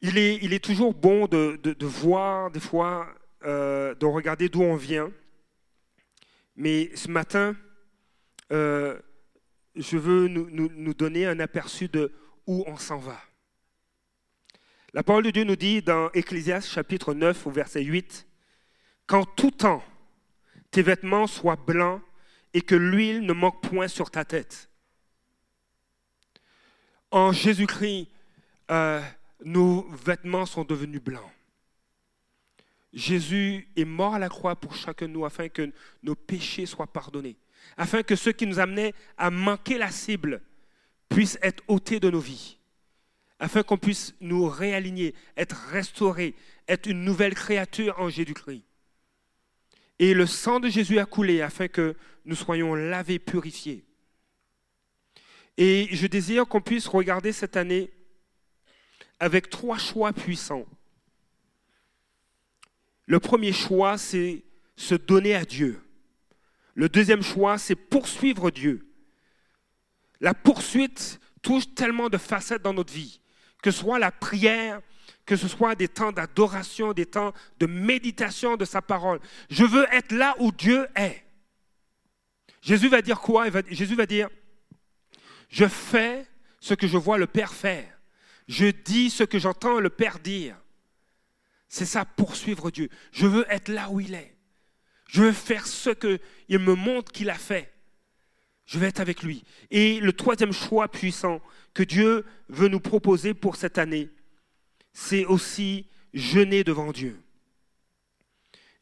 Il est, toujours bon de, voir, des fois, euh, de regarder d'où on vient. Mais ce matin, euh, je veux nous donner un aperçu de où on s'en va. La parole de Dieu nous dit dans Ecclésiaste chapitre 9 au verset 8, Qu'en tout temps, tes vêtements soient blancs et que l'huile ne manque point sur ta tête. En Jésus-Christ, euh, nos vêtements sont devenus blancs. Jésus est mort à la croix pour chacun de nous afin que nos péchés soient pardonnés, afin que ceux qui nous amenaient à manquer la cible puissent être ôtés de nos vies, afin qu'on puisse nous réaligner, être restaurés, être une nouvelle créature en Jésus-Christ. Et le sang de Jésus a coulé afin que nous soyons lavés, purifiés. Et je désire qu'on puisse regarder cette année avec trois choix puissants. Le premier choix, c'est se donner à Dieu. Le deuxième choix, c'est poursuivre Dieu. La poursuite touche tellement de facettes dans notre vie, que ce soit la prière, que ce soit des temps d'adoration, des temps de méditation de sa parole. Je veux être là où Dieu est. Jésus va dire quoi? Jésus va dire, je fais ce que je vois le Père faire. Je dis ce que j'entends le Père dire. C'est ça, poursuivre Dieu. Je veux être là où il est. Je veux faire ce qu'il me montre qu'il a fait. Je vais être avec lui. Et le troisième choix puissant que Dieu veut nous proposer pour cette année, c'est aussi jeûner devant Dieu.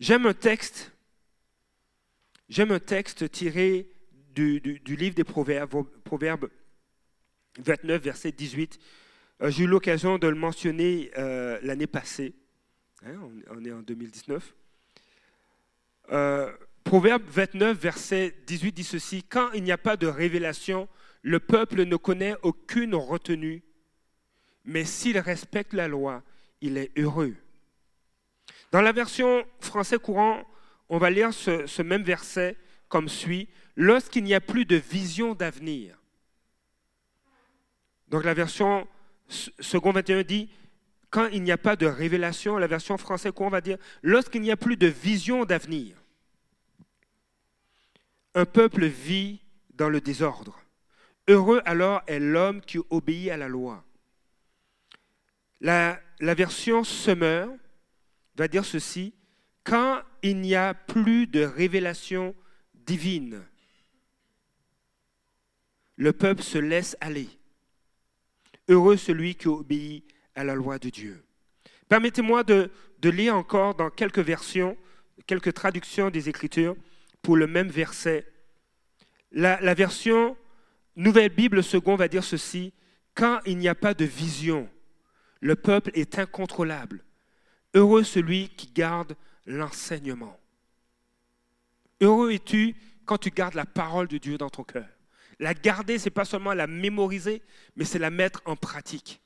J'aime un texte, j'aime un texte tiré du, livre des Proverbes, Proverbes 29, verset 18. Euh, J'ai eu l'occasion de le mentionner euh, l'année passée. Hein, on, est en 2019. Euh, Proverbe 29, verset 18 dit ceci, Quand il n'y a pas de révélation, le peuple ne connaît aucune retenue, mais s'il respecte la loi, il est heureux. Dans la version français courant, on va lire ce même verset comme suit, Lorsqu'il n'y a plus de vision d'avenir. Donc la version second 21 dit, quand il n'y a pas de révélation, la version français courant va dire, lorsqu'il n'y a plus de vision d'avenir. Un peuple vit dans le désordre. Heureux alors est l'homme qui obéit à la loi. La, la version Summer va dire ceci, quand il n'y a plus de révélation divine, le peuple se laisse aller. Heureux celui qui obéit à la loi de Dieu. Permettez-moi de, de lire encore dans quelques versions, quelques traductions des Écritures pour le même verset. La, la version Nouvelle Bible Second va dire ceci, quand il n'y a pas de vision, le peuple est incontrôlable. Heureux celui qui garde l'enseignement. Heureux es-tu quand tu gardes la parole de Dieu dans ton cœur. La garder, c'est pas seulement la mémoriser, mais c'est la mettre en pratique.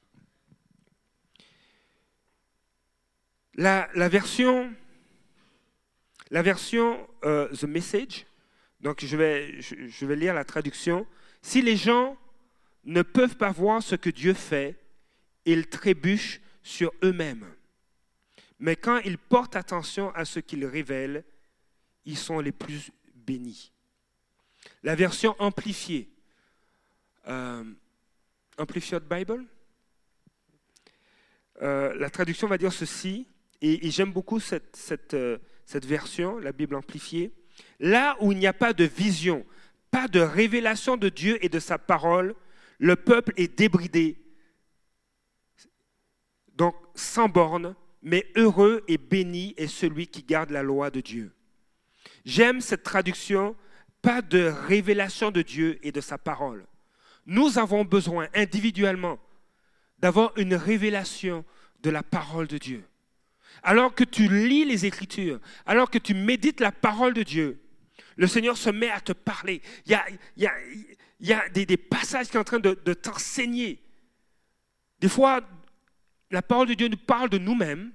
La, version, euh, The Message, donc je vais, je vais lire la traduction. Si les gens ne peuvent pas voir ce que Dieu fait, ils trébuchent sur eux-mêmes. Mais quand ils portent attention à ce qu'il révèle, ils sont les plus bénis. La version amplifiée, euh, Amplified Bible, euh, la traduction va dire ceci, et, j'aime beaucoup cette, euh, cette version, la Bible amplifiée. Là où il n'y a pas de vision, pas de révélation de Dieu et de sa parole, le peuple est débridé, donc sans borne, mais heureux et béni est celui qui garde la loi de Dieu. J'aime cette traduction, pas de révélation de Dieu et de sa parole. Nous avons besoin individuellement d'avoir une révélation de la parole de Dieu. Alors que tu lis les Écritures, alors que tu médites la parole de Dieu, le Seigneur se met à te parler. Il y a, des, passages qui sont en train de t'enseigner. Des fois, la parole de Dieu nous parle de nous-mêmes,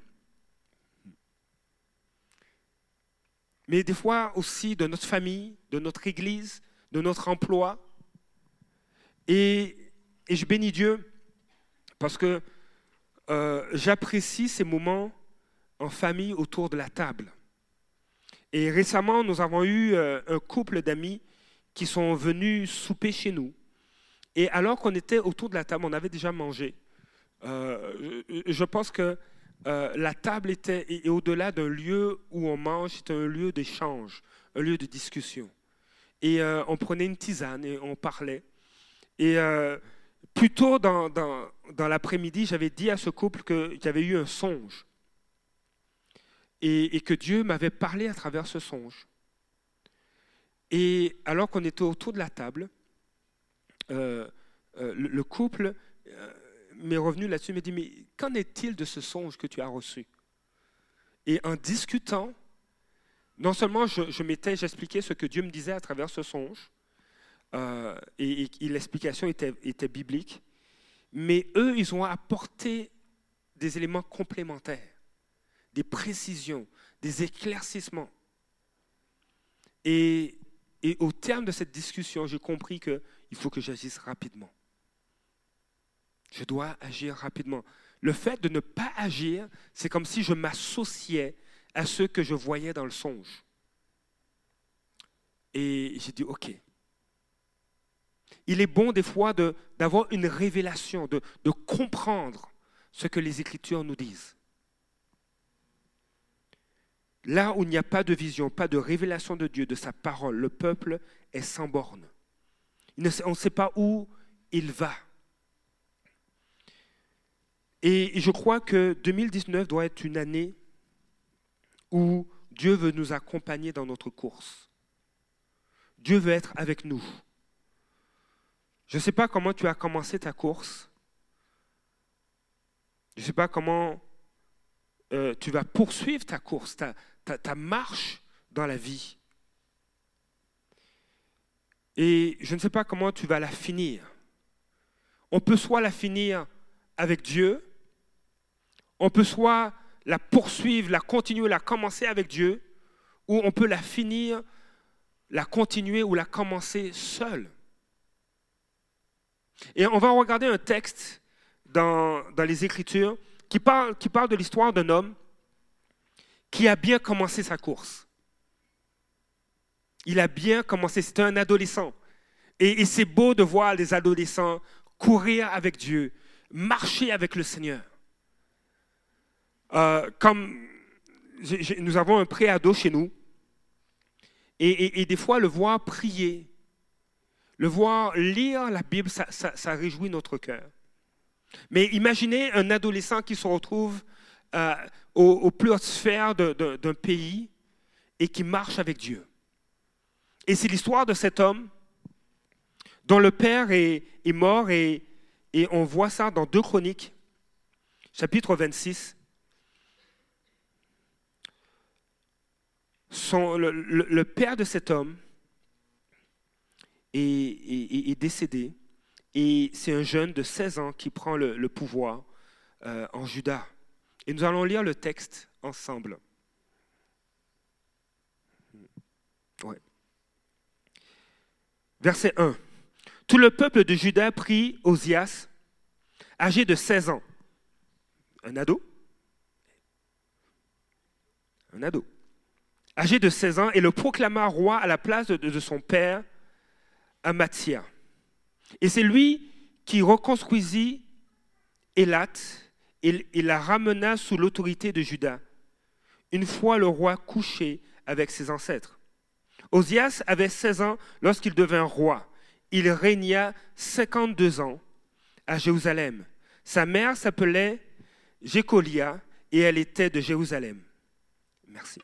mais des fois aussi de notre famille, de notre église, de notre emploi. Et, et je bénis Dieu Parce que euh, j'apprécie ces moments en famille autour de la table. Et récemment, nous avons eu euh, un couple d'amis qui sont venus souper chez nous. Et alors qu'on était autour de la table, on avait déjà mangé. Euh, je pense que la table était, et, au-delà d'un lieu où on mange, c'était un lieu d'échange, un lieu de discussion. Et on prenait une tisane et on parlait. Et plus tôt dans, l'après-midi, j'avais dit à ce couple qu'il y avait eu un songe et, que Dieu m'avait parlé à travers ce songe. Et alors qu'on était autour de la table, euh, euh, le, couple euh, m'est revenu là-dessus, m'a dit, mais qu'en est-il de ce songe que tu as reçu? Et en discutant, non seulement je, m'étais, j'expliquais ce que Dieu me disait à travers ce songe, euh, et, l'explication était, était, biblique. Mais eux, ils ont apporté des éléments complémentaires, des précisions, des éclaircissements. Et, et au terme de cette discussion, j'ai compris qu'il faut que j'agisse rapidement. Je dois agir rapidement. Le fait de ne pas agir, c'est comme si je m'associais à ce que je voyais dans le songe. Et j'ai dit, OK, il est bon des fois d'avoir une révélation, de, de comprendre ce que les Écritures nous disent. Là où il n'y a pas de vision, pas de révélation de Dieu, de sa parole, le peuple est sans borne. On ne sait pas où il va. Et je crois que 2019 doit être une année où Dieu veut nous accompagner dans notre course. Dieu veut être avec nous. Je ne sais pas comment tu as commencé ta course. Je ne sais pas comment euh, tu vas poursuivre ta course, ta, ta, marche dans la vie. Et je ne sais pas comment tu vas la finir. On peut soit la finir avec Dieu, on peut soit la poursuivre, la continuer, la commencer avec Dieu, ou on peut la finir, la continuer ou la commencer seule. Et on va regarder un texte dans, les Écritures qui parle, qui parle de l'histoire d'un homme qui a bien commencé sa course. Il a bien commencé, c'était un adolescent. Et, c'est beau de voir les adolescents courir avec Dieu, marcher avec le Seigneur. Euh, comme nous avons un préado chez nous, et, des fois le voir prier, le voir lire la Bible, ça, réjouit notre cœur. Mais imaginez un adolescent qui se retrouve euh, au, plus haute sphère d'un pays et qui marche avec Dieu. Et c'est l'histoire de cet homme dont le père est, mort et, on voit ça dans 2 Chroniques, chapitre 26. Le, père de cet homme est, décédé. Et c'est un jeune de 16 ans qui prend le, pouvoir euh, en Juda. Et nous allons lire le texte ensemble. Verset 1. Tout le peuple de Juda prit Osias, âgé de 16 ans, un ado, un ado, âgé de 16 ans, et le proclama roi à la place de son père Amathia. Et c'est lui qui reconstruisit Elat et, la ramena sous l'autorité de Judas, une fois le roi couché avec ses ancêtres. Osias avait 16 ans lorsqu'il devint roi. Il régna 52 ans à Jérusalem. Sa mère s'appelait Jécolia et elle était de Jérusalem. Merci.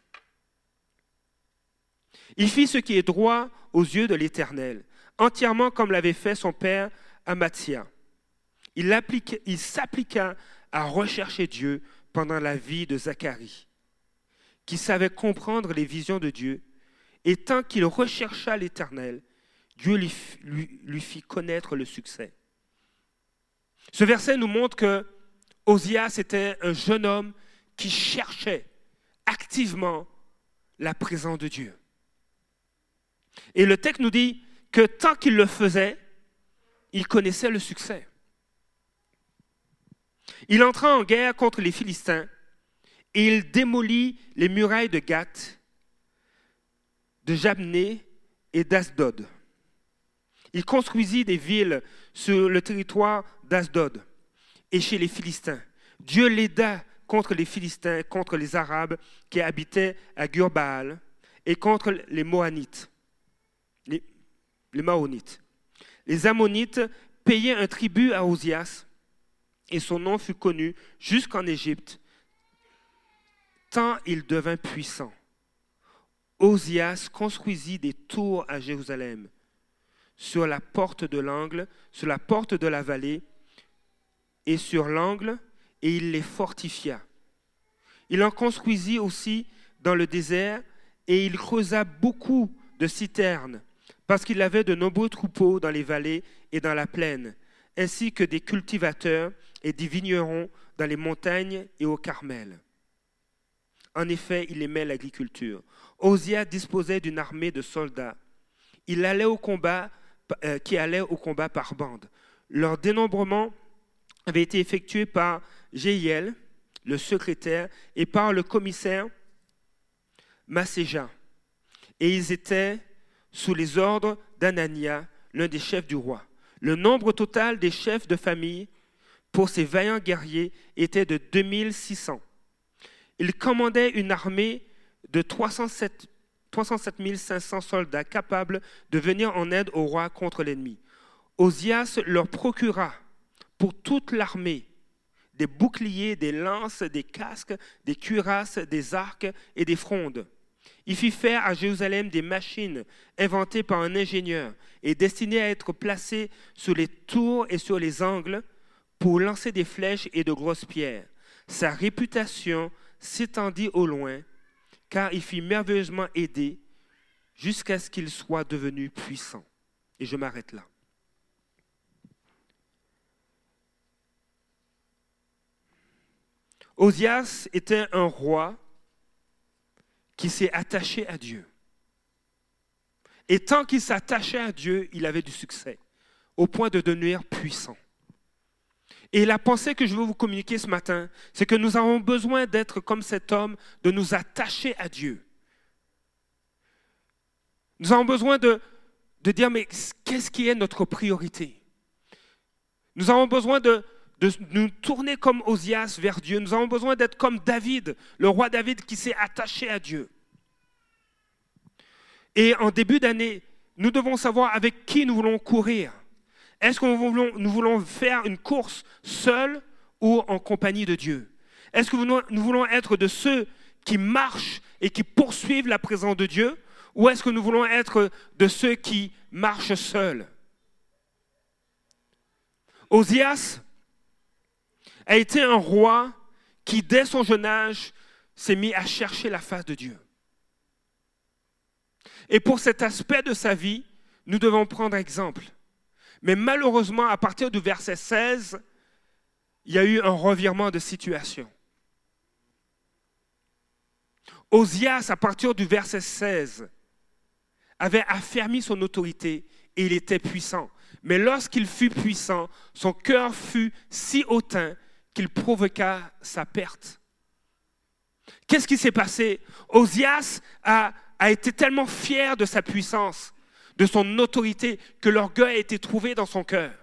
Il fit ce qui est droit aux yeux de l'Éternel entièrement comme l'avait fait son père Amathia. Il, s'appliqua à rechercher Dieu pendant la vie de Zacharie, qui savait comprendre les visions de Dieu, et tant qu'il rechercha l'Éternel, Dieu lui, lui, fit connaître le succès. Ce verset nous montre que Osias était un jeune homme qui cherchait activement la présence de Dieu. Et le texte nous dit, que tant qu'il le faisait, il connaissait le succès. Il entra en guerre contre les Philistins et il démolit les murailles de Gath, de Jabné et d'Asdod. Il construisit des villes sur le territoire d'Asdod et chez les Philistins. Dieu l'aida contre les Philistins, contre les Arabes qui habitaient à Gurbaal et contre les Moanites, les, les Ammonites payaient un tribut à Osias et son nom fut connu jusqu'en Égypte, tant il devint puissant. Osias construisit des tours à Jérusalem, sur la porte de l'angle, sur la porte de la vallée et sur l'angle, et il les fortifia. Il en construisit aussi dans le désert, et il creusa beaucoup de citernes, parce qu'il avait de nombreux troupeaux dans les vallées et dans la plaine, ainsi que des cultivateurs et des vignerons dans les montagnes et au Carmel. En effet, il aimait l'agriculture. Osia disposait d'une armée de soldats. Il allait au combat, euh, qui allaient au combat par bande. Leur dénombrement avait été effectué par Jéhiel, le secrétaire, et par le commissaire Masséja. Et ils étaient sous les ordres d'Anania, l'un des chefs du roi. Le nombre total des chefs de famille pour ces vaillants guerriers était de 2600. Il commandait une armée de 307, 500 soldats capables de venir en aide au roi contre l'ennemi. Osias leur procura pour toute l'armée des boucliers, des lances, des casques, des cuirasses, des arcs et des frondes. Il fit faire à Jérusalem des machines inventées par un ingénieur et destinées à être placées sur les tours et sur les angles pour lancer des flèches et de grosses pierres. Sa réputation s'étendit au loin, car il fit merveilleusement aider jusqu'à ce qu'il soit devenu puissant. Et je m'arrête là. Osias était un roi qui s'est attaché à Dieu. Et tant qu'il s'attachait à Dieu, il avait du succès, au point de devenir puissant. Et la pensée que je veux vous communiquer ce matin, c'est que nous avons besoin d'être comme cet homme, de nous attacher à Dieu. Nous avons besoin de, de dire, mais qu'est-ce qui est notre priorité? Nous avons besoin de, de nous tourner comme Osias vers Dieu. Nous avons besoin d'être comme David, le roi David qui s'est attaché à Dieu. Et en début d'année, nous devons savoir avec qui nous voulons courir. Est-ce que nous voulons, faire une course seul ou en compagnie de Dieu? Est-ce que nous voulons être de ceux qui marchent et qui poursuivent la présence de Dieu? Ou est-ce que nous voulons être de ceux qui marchent seuls? Osias a été un roi qui, dès son jeune âge, s'est mis à chercher la face de Dieu. Et pour cet aspect de sa vie, nous devons prendre exemple. Mais malheureusement, à partir du verset 16, il y a eu un revirement de situation. Osias, à partir du verset 16, avait affermi son autorité et il était puissant. Mais lorsqu'il fut puissant, son cœur fut si hautain qu'il provoqua sa perte. Qu'est-ce qui s'est passé? Osias a, a été tellement fier de sa puissance de son autorité, que l'orgueil a été trouvé dans son cœur.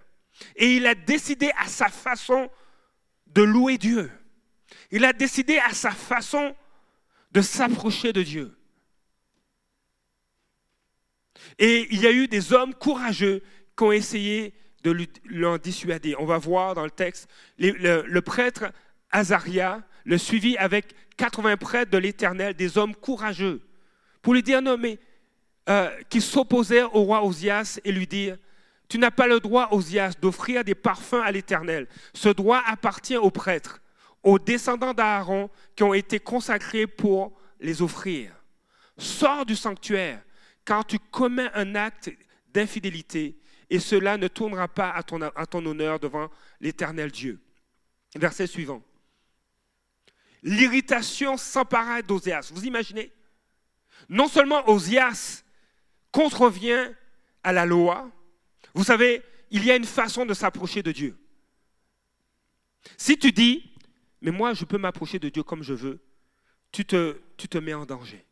Et il a décidé à sa façon de louer Dieu. Il a décidé à sa façon de s'approcher de Dieu. Et il y a eu des hommes courageux qui ont essayé de l'en dissuader. On va voir dans le texte, le, prêtre Azaria le suivit avec 80 prêtres de l'Éternel, des hommes courageux, pour lui dire, non mais euh, qui s'opposait au roi Osias et lui dire, tu n'as pas le droit, Osias, d'offrir des parfums à l'Éternel. Ce droit appartient aux prêtres, aux descendants d'Aaron qui ont été consacrés pour les offrir. Sors du sanctuaire, car tu commets un acte d'infidélité, et cela ne tournera pas à ton, honneur devant l'Éternel Dieu. Verset suivant. L'irritation s'empara d'Osias. Vous imaginez? Non seulement Osias contrevient à la loi, vous savez, il y a une façon de s'approcher de Dieu. Si tu dis, mais moi je peux m'approcher de Dieu comme je veux, tu te mets en danger.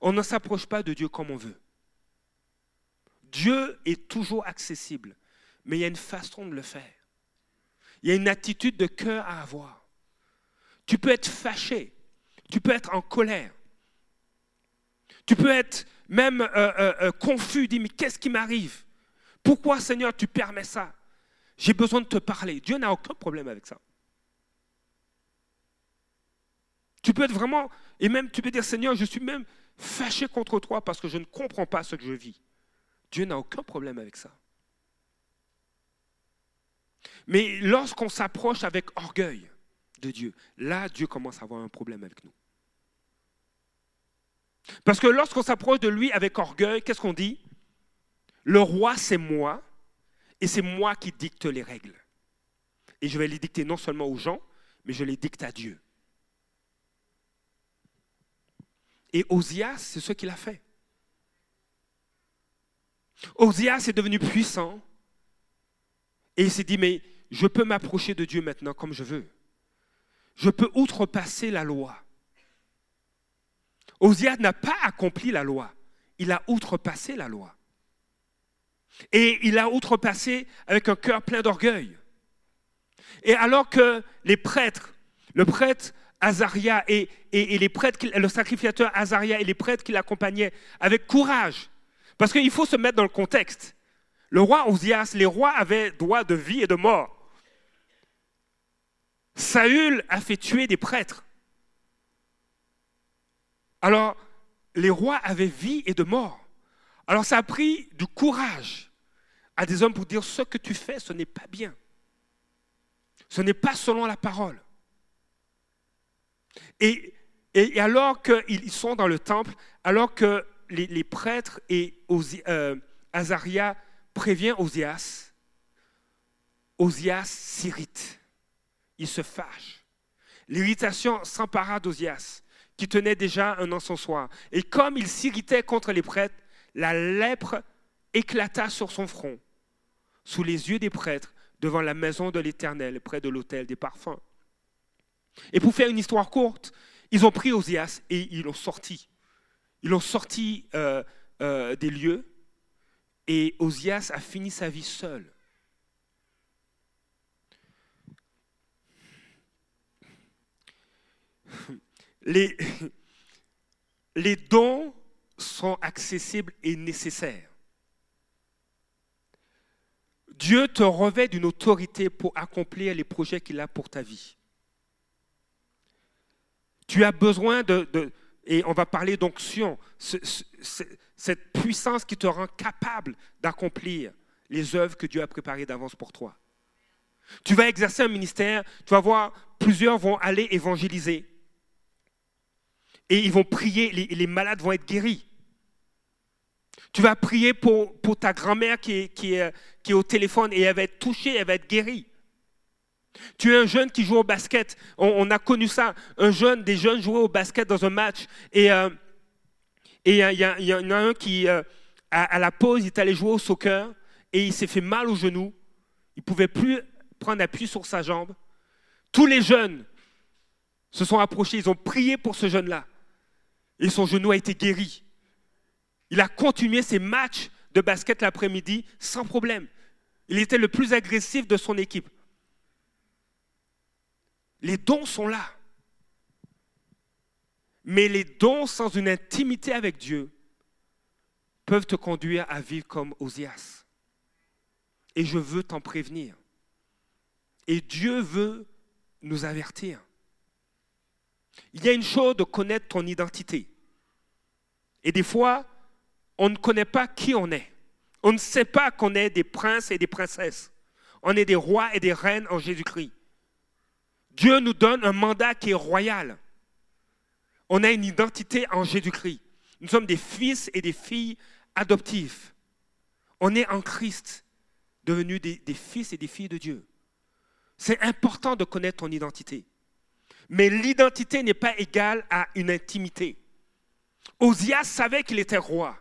On ne s'approche pas de Dieu comme on veut. Dieu est toujours accessible, mais il y a une façon de le faire. Il y a une attitude de cœur à avoir. Tu peux être fâché, tu peux être en colère, tu peux être même euh, euh, euh, confus, dis mais qu'est-ce qui m'arrive? Pourquoi Seigneur tu permets ça? J'ai besoin de te parler. Dieu n'a aucun problème avec ça. Tu peux être vraiment, et même tu peux dire Seigneur, je suis même fâché contre toi parce que je ne comprends pas ce que je vis. Dieu n'a aucun problème avec ça. Mais lorsqu'on s'approche avec orgueil de Dieu, là, Dieu commence à avoir un problème avec nous. Parce que lorsqu'on s'approche de lui avec orgueil, qu'est-ce qu'on dit? Le roi, c'est moi, et c'est moi qui dicte les règles. Et je vais les dicter non seulement aux gens, mais je les dicte à Dieu. Et Osias, c'est ce qu'il a fait. Osias est devenu puissant et il s'est dit, mais je peux m'approcher de Dieu maintenant comme je veux. Je peux outrepasser la loi. Osias n'a pas accompli la loi, il a outrepassé la loi. Et il a outrepassé avec un cœur plein d'orgueil. Et alors que les prêtres, le prêtre Azaria et, les prêtres, le sacrificateur Azaria et les prêtres qui l'accompagnaient avec courage. Parce qu'il faut se mettre dans le contexte. Le roi Osias, les rois avaient droit de vie et de mort. Saül a fait tuer des prêtres. Alors, les rois avaient vie et de mort. Alors, ça a pris du courage à des hommes pour dire ce que tu fais, ce n'est pas bien. Ce n'est pas selon la parole. Et, alors qu'ils sont dans le temple, alors que les, prêtres et euh, Azaria prévient Osias, Osias s'irrite, il se fâche. L'irritation s'empara d'Osias, qui tenait déjà un encensoir. Et comme il s'irritait contre les prêtres, la lèpre éclata sur son front, sous les yeux des prêtres, devant la maison de l'Éternel, près de l'autel des parfums. Et pour faire une histoire courte, ils ont pris Osias et ils l'ont sorti. Ils l'ont sorti euh, euh, des lieux et Osias a fini sa vie seul. Les dons sont accessibles et nécessaires. Dieu te revêt d'une autorité pour accomplir les projets qu'il a pour ta vie. Tu as besoin de, et on va parler d'onction, cette puissance qui te rend capable d'accomplir les œuvres que Dieu a préparées d'avance pour toi. Tu vas exercer un ministère, tu vas voir, plusieurs vont aller évangéliser. Et ils vont prier, les, malades vont être guéris. Tu vas prier pour, ta grand-mère qui est au téléphone et elle va être touchée, elle va être guérie. Tu es un jeune qui joue au basket. On, a connu ça. Un jeune, des jeunes jouaient au basket dans un match. Et euh, il y, en a un qui, euh, à, la pause, est allé jouer au soccer et il s'est fait mal au genou. Il ne pouvait plus prendre appui sur sa jambe. Tous les jeunes se sont approchés. Ils ont prié pour ce jeune-là. Et son genou a été guéri. Il a continué ses matchs de basket l'après-midi sans problème. Il était le plus agressif de son équipe. Les dons sont là. Mais les dons sans une intimité avec Dieu peuvent te conduire à vivre comme Osias. Et je veux t'en prévenir. Et Dieu veut nous avertir. Il y a une chose de connaître ton identité. Et des fois, on ne connaît pas qui on est. On ne sait pas qu'on est des princes et des princesses. On est des rois et des reines en Jésus-Christ. Dieu nous donne un mandat qui est royal. On a une identité en Jésus-Christ. Nous sommes des fils et des filles adoptifs. On est en Christ, devenus des, fils et des filles de Dieu. C'est important de connaître ton identité. Mais l'identité n'est pas égale à une intimité. Osias savait qu'il était roi,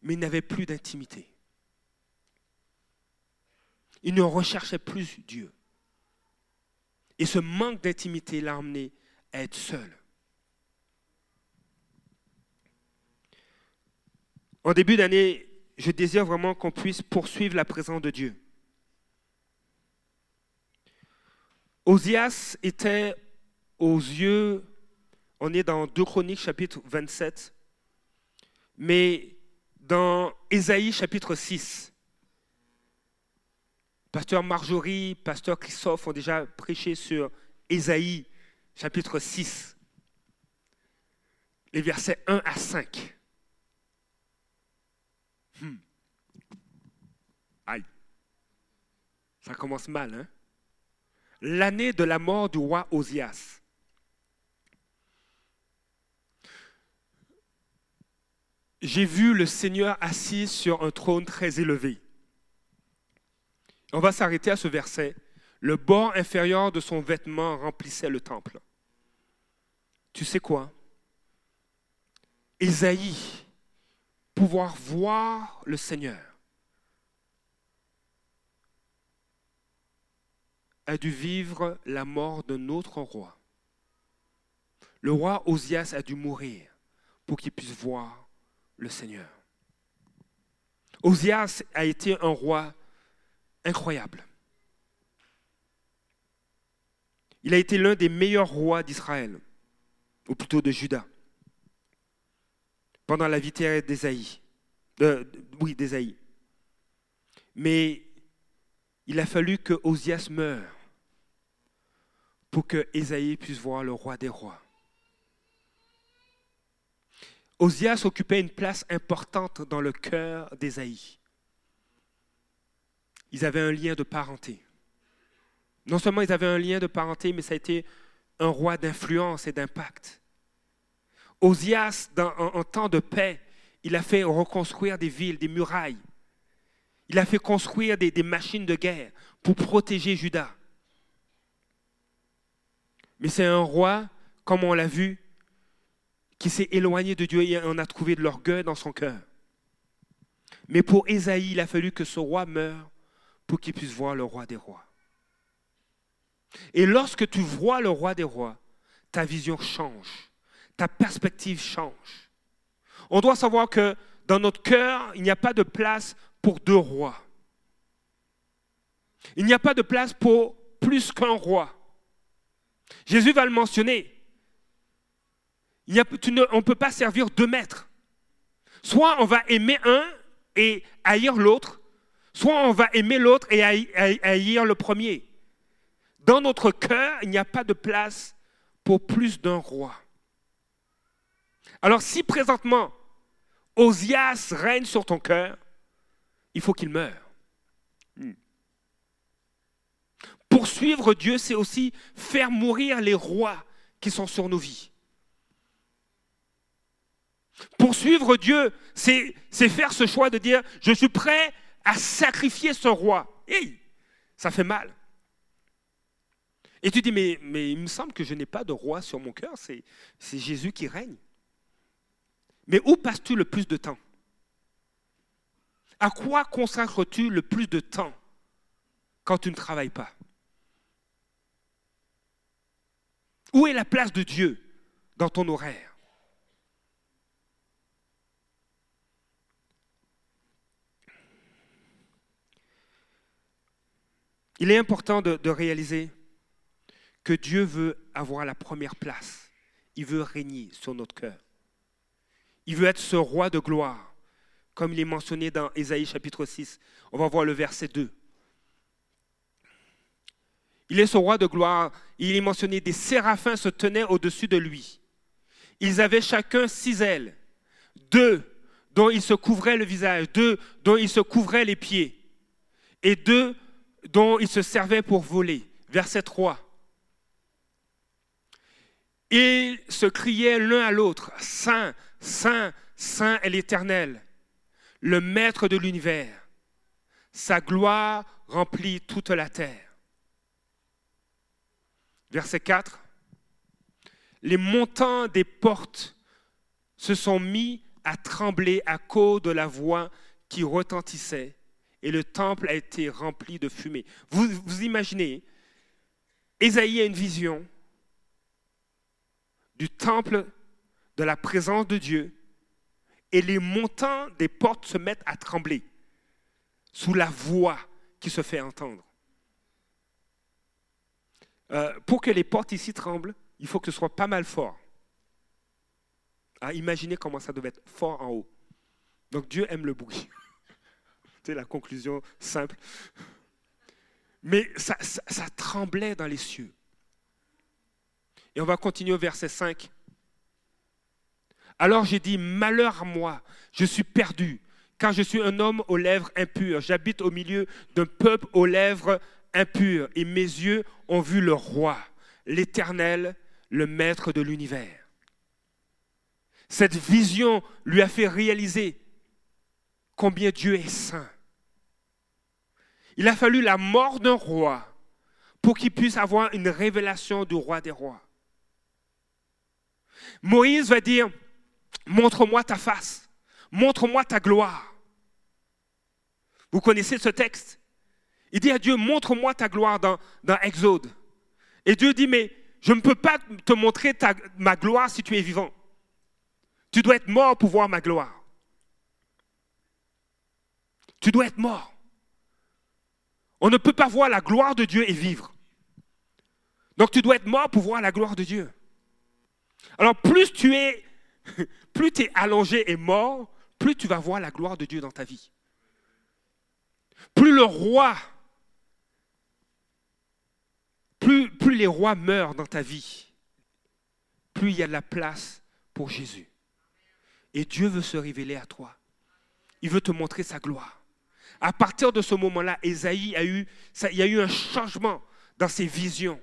mais il n'avait plus d'intimité. Il ne recherchait plus Dieu. Et ce manque d'intimité l'a emmené à être seul. En début d'année, je désire vraiment qu'on puisse poursuivre la présence de Dieu. Osias était aux yeux, on est dans 2 Chroniques chapitre 27, mais dans Ésaïe chapitre 6, Pasteur Marjorie, Pasteur Christophe ont déjà prêché sur Ésaïe chapitre 6, les versets 1 à 5. Hmm. Aïe. Ça commence mal, hein? L'année de la mort du roi Osias. J'ai vu le Seigneur assis sur un trône très élevé. On va s'arrêter à ce verset. Le bord inférieur de son vêtement remplissait le temple. Tu sais quoi? Isaïe pouvoir voir le Seigneur, a dû vivre la mort d'un autre roi. Le roi Osias a dû mourir pour qu'il puisse voir le Seigneur. Osias a été un roi incroyable. Il a été l'un des meilleurs rois d'Israël, ou plutôt de Juda pendant la vie d'Ésaïe. d'Ésaïe. Mais il a fallu que Osias meure pour que Ésaïe puisse voir le roi des rois. Osias occupait une place importante dans le cœur d'Ésaïe. Ils avaient un lien de parenté. Non seulement ils avaient un lien de parenté, mais ça a été un roi d'influence et d'impact. Osias, en, temps de paix, il a fait reconstruire des villes, des murailles. Il a fait construire des, machines de guerre pour protéger Juda. Mais c'est un roi, comme on l'a vu, qui s'est éloigné de Dieu et on a trouvé de l'orgueil dans son cœur. Mais pour Ésaïe, il a fallu que ce roi meure pour qu'il puisse voir le roi des rois. Et lorsque tu vois le roi des rois, ta vision change ta perspective change. On doit savoir que dans notre cœur, il n'y a pas de place pour deux rois. Il n'y a pas de place pour plus qu'un roi. Jésus va le mentionner. On ne peut pas servir deux maîtres. Soit on va aimer un et haïr l'autre, soit on va aimer l'autre et haïr le premier. Dans notre cœur, il n'y a pas de place pour plus d'un roi. Alors si présentement Osias règne sur ton cœur, il faut qu'il meure. Hmm. Poursuivre Dieu, c'est aussi faire mourir les rois qui sont sur nos vies. Poursuivre Dieu, c'est faire ce choix de dire, je suis prêt à sacrifier ce roi. Hey, ça fait mal. Et tu dis, mais, mais il me semble que je n'ai pas de roi sur mon cœur, c'est Jésus qui règne. Mais où passes-tu le plus de temps? À quoi consacres-tu le plus de temps quand tu ne travailles pas? Où est la place de Dieu dans ton horaire? Il est important de, réaliser que Dieu veut avoir la première place. Il veut régner sur notre cœur. Il veut être ce roi de gloire, comme il est mentionné dans Ésaïe chapitre 6. On va voir le verset 2. Il est ce roi de gloire. Il est mentionné des séraphins se tenaient au-dessus de lui. Ils avaient chacun six ailes, deux dont ils se couvraient le visage, deux dont ils se couvraient les pieds, et deux dont ils se servaient pour voler. Verset 3. Ils se criaient l'un à l'autre, Saint, Saint, Saint est l'Éternel, le Maître de l'univers. Sa gloire remplit toute la terre. Verset 4. Les montants des portes se sont mis à trembler à cause de la voix qui retentissait et le temple a été rempli de fumée. Vous, imaginez, Ésaïe a une vision du temple, de la présence de Dieu, et les montants des portes se mettent à trembler sous la voix qui se fait entendre. Euh, pour que les portes ici tremblent, il faut que ce soit pas mal fort. Ah, imaginez comment ça devait être fort en haut. Donc Dieu aime le bruit. C'est la conclusion simple. Mais ça, tremblait dans les cieux. Et on va continuer au verset 5. Alors j'ai dit, malheur à moi, je suis perdu, car je suis un homme aux lèvres impures. J'habite au milieu d'un peuple aux lèvres impures, et mes yeux ont vu le roi, l'Éternel, le Maître de l'univers. Cette vision lui a fait réaliser combien Dieu est saint. Il a fallu la mort d'un roi pour qu'il puisse avoir une révélation du roi des rois. Moïse va dire, montre-moi ta face, montre-moi ta gloire. Vous connaissez ce texte? Il dit à Dieu, montre-moi ta gloire dans, Exode. Et Dieu dit, mais je ne peux pas te montrer ma gloire si tu es vivant. Tu dois être mort pour voir ma gloire. Tu dois être mort. On ne peut pas voir la gloire de Dieu et vivre. Donc tu dois être mort pour voir la gloire de Dieu. Alors plus tu es, plus tu allongé et mort, plus tu vas voir la gloire de Dieu dans ta vie. Plus le roi, plus, plus les rois meurent dans ta vie, plus il y a de la place pour Jésus. Et Dieu veut se révéler à toi. Il veut te montrer sa gloire. À partir de ce moment-là, Esaïe a eu, il y a eu un changement dans ses visions.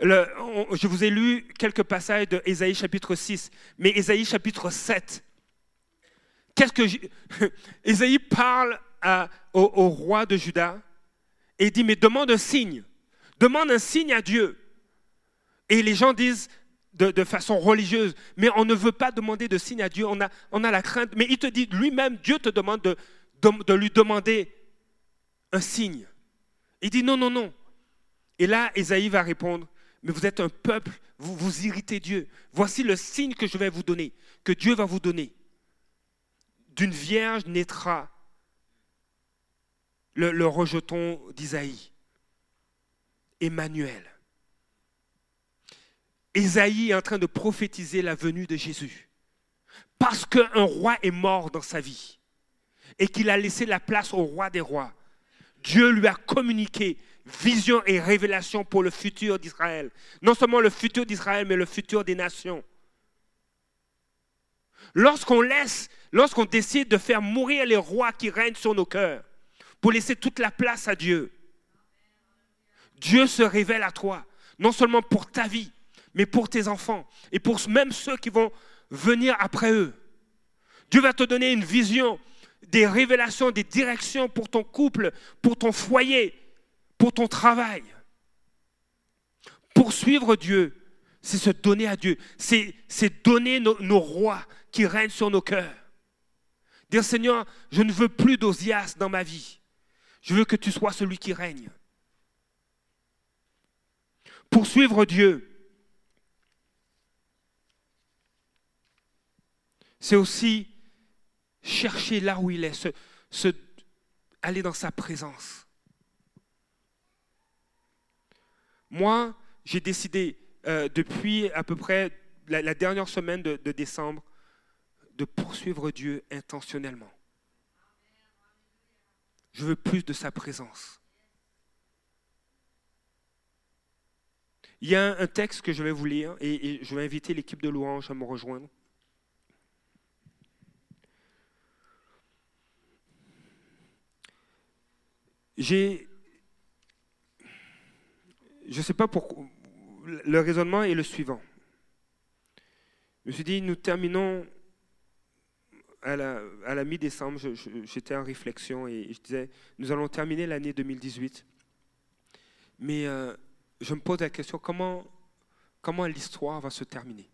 je vous ai lu quelques passages de Ésaïe chapitre 6, mais Ésaïe chapitre 7. Qu'est-ce parle au, au, roi de Juda et dit mais demande un signe, demande un signe à Dieu. Et les gens disent de, façon religieuse, mais on ne veut pas demander de signe à Dieu, on a, on a la crainte, mais il te dit lui-même, Dieu te demande de, de, lui demander un signe. Il dit non, non, non. Et là, Esaïe va répondre, mais vous êtes un peuple, vous vous irritez Dieu. Voici le signe que je vais vous donner, que Dieu va vous donner. D'une vierge naîtra le, le rejeton d'Isaïe, Emmanuel. Esaïe est en train de prophétiser la venue de Jésus. Parce qu'un roi est mort dans sa vie et qu'il a laissé la place au roi des rois. Dieu lui a communiqué vision et révélation pour le futur d'Israël. Non seulement le futur d'Israël, mais le futur des nations. Lorsqu'on laisse, lorsqu'on décide de faire mourir les rois qui règnent sur nos cœurs, pour laisser toute la place à Dieu, Dieu se révèle à toi, non seulement pour ta vie, mais pour tes enfants et pour même ceux qui vont venir après eux. Dieu va te donner une vision des révélations, des directions pour ton couple, pour ton foyer, pour ton travail. Poursuivre Dieu, c'est se donner à Dieu, c'est, donner nos, rois qui règnent sur nos cœurs. Dire Seigneur, je ne veux plus d'Osias dans ma vie. Je veux que tu sois celui qui règne. Poursuivre Dieu, c'est aussi chercher là où il est, se, aller dans sa présence. Moi, j'ai décidé euh, depuis à peu près la, dernière semaine de, de décembre de poursuivre Dieu intentionnellement. Je veux plus de sa présence. Il y a un texte que je vais vous lire et, je vais inviter l'équipe de louange à me rejoindre. J'ai. Je ne sais pas pourquoi. Le raisonnement est le suivant. Je me suis dit, nous terminons à la, mi-décembre, j'étais en réflexion et je disais, nous allons terminer l'année 2018. Mais euh, je me pose la question, comment, comment l'histoire va se terminer?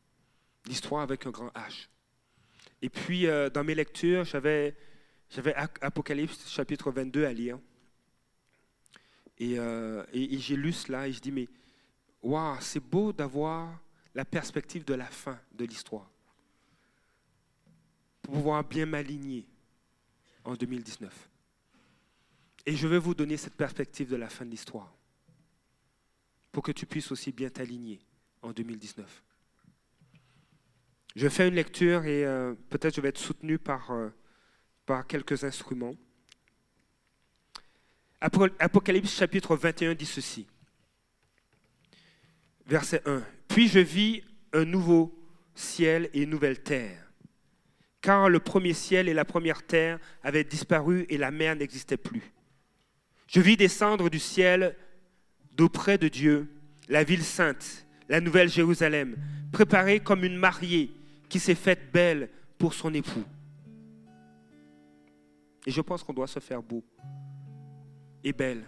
L'histoire avec un grand H. Et puis, euh, dans mes lectures, j'avais Apocalypse chapitre 22 à lire. Et, j'ai lu cela et je dis, mais waouh, c'est beau d'avoir la perspective de la fin de l'histoire. Pour pouvoir bien m'aligner en 2019. Et je vais vous donner cette perspective de la fin de l'histoire. Pour que tu puisses aussi bien t'aligner en 2019. Je fais une lecture et euh, peut-être je vais être soutenu par, euh, par quelques instruments. Apo- Apocalypse chapitre 21 dit ceci. Verset 1. Puis je vis un nouveau ciel et une nouvelle terre. Car le premier ciel et la première terre avaient disparu et la mer n'existait plus. Je vis descendre du ciel d'auprès de Dieu la ville sainte, la nouvelle Jérusalem, préparée comme une mariée qui s'est faite belle pour son époux. Et je pense qu'on doit se faire beau et belle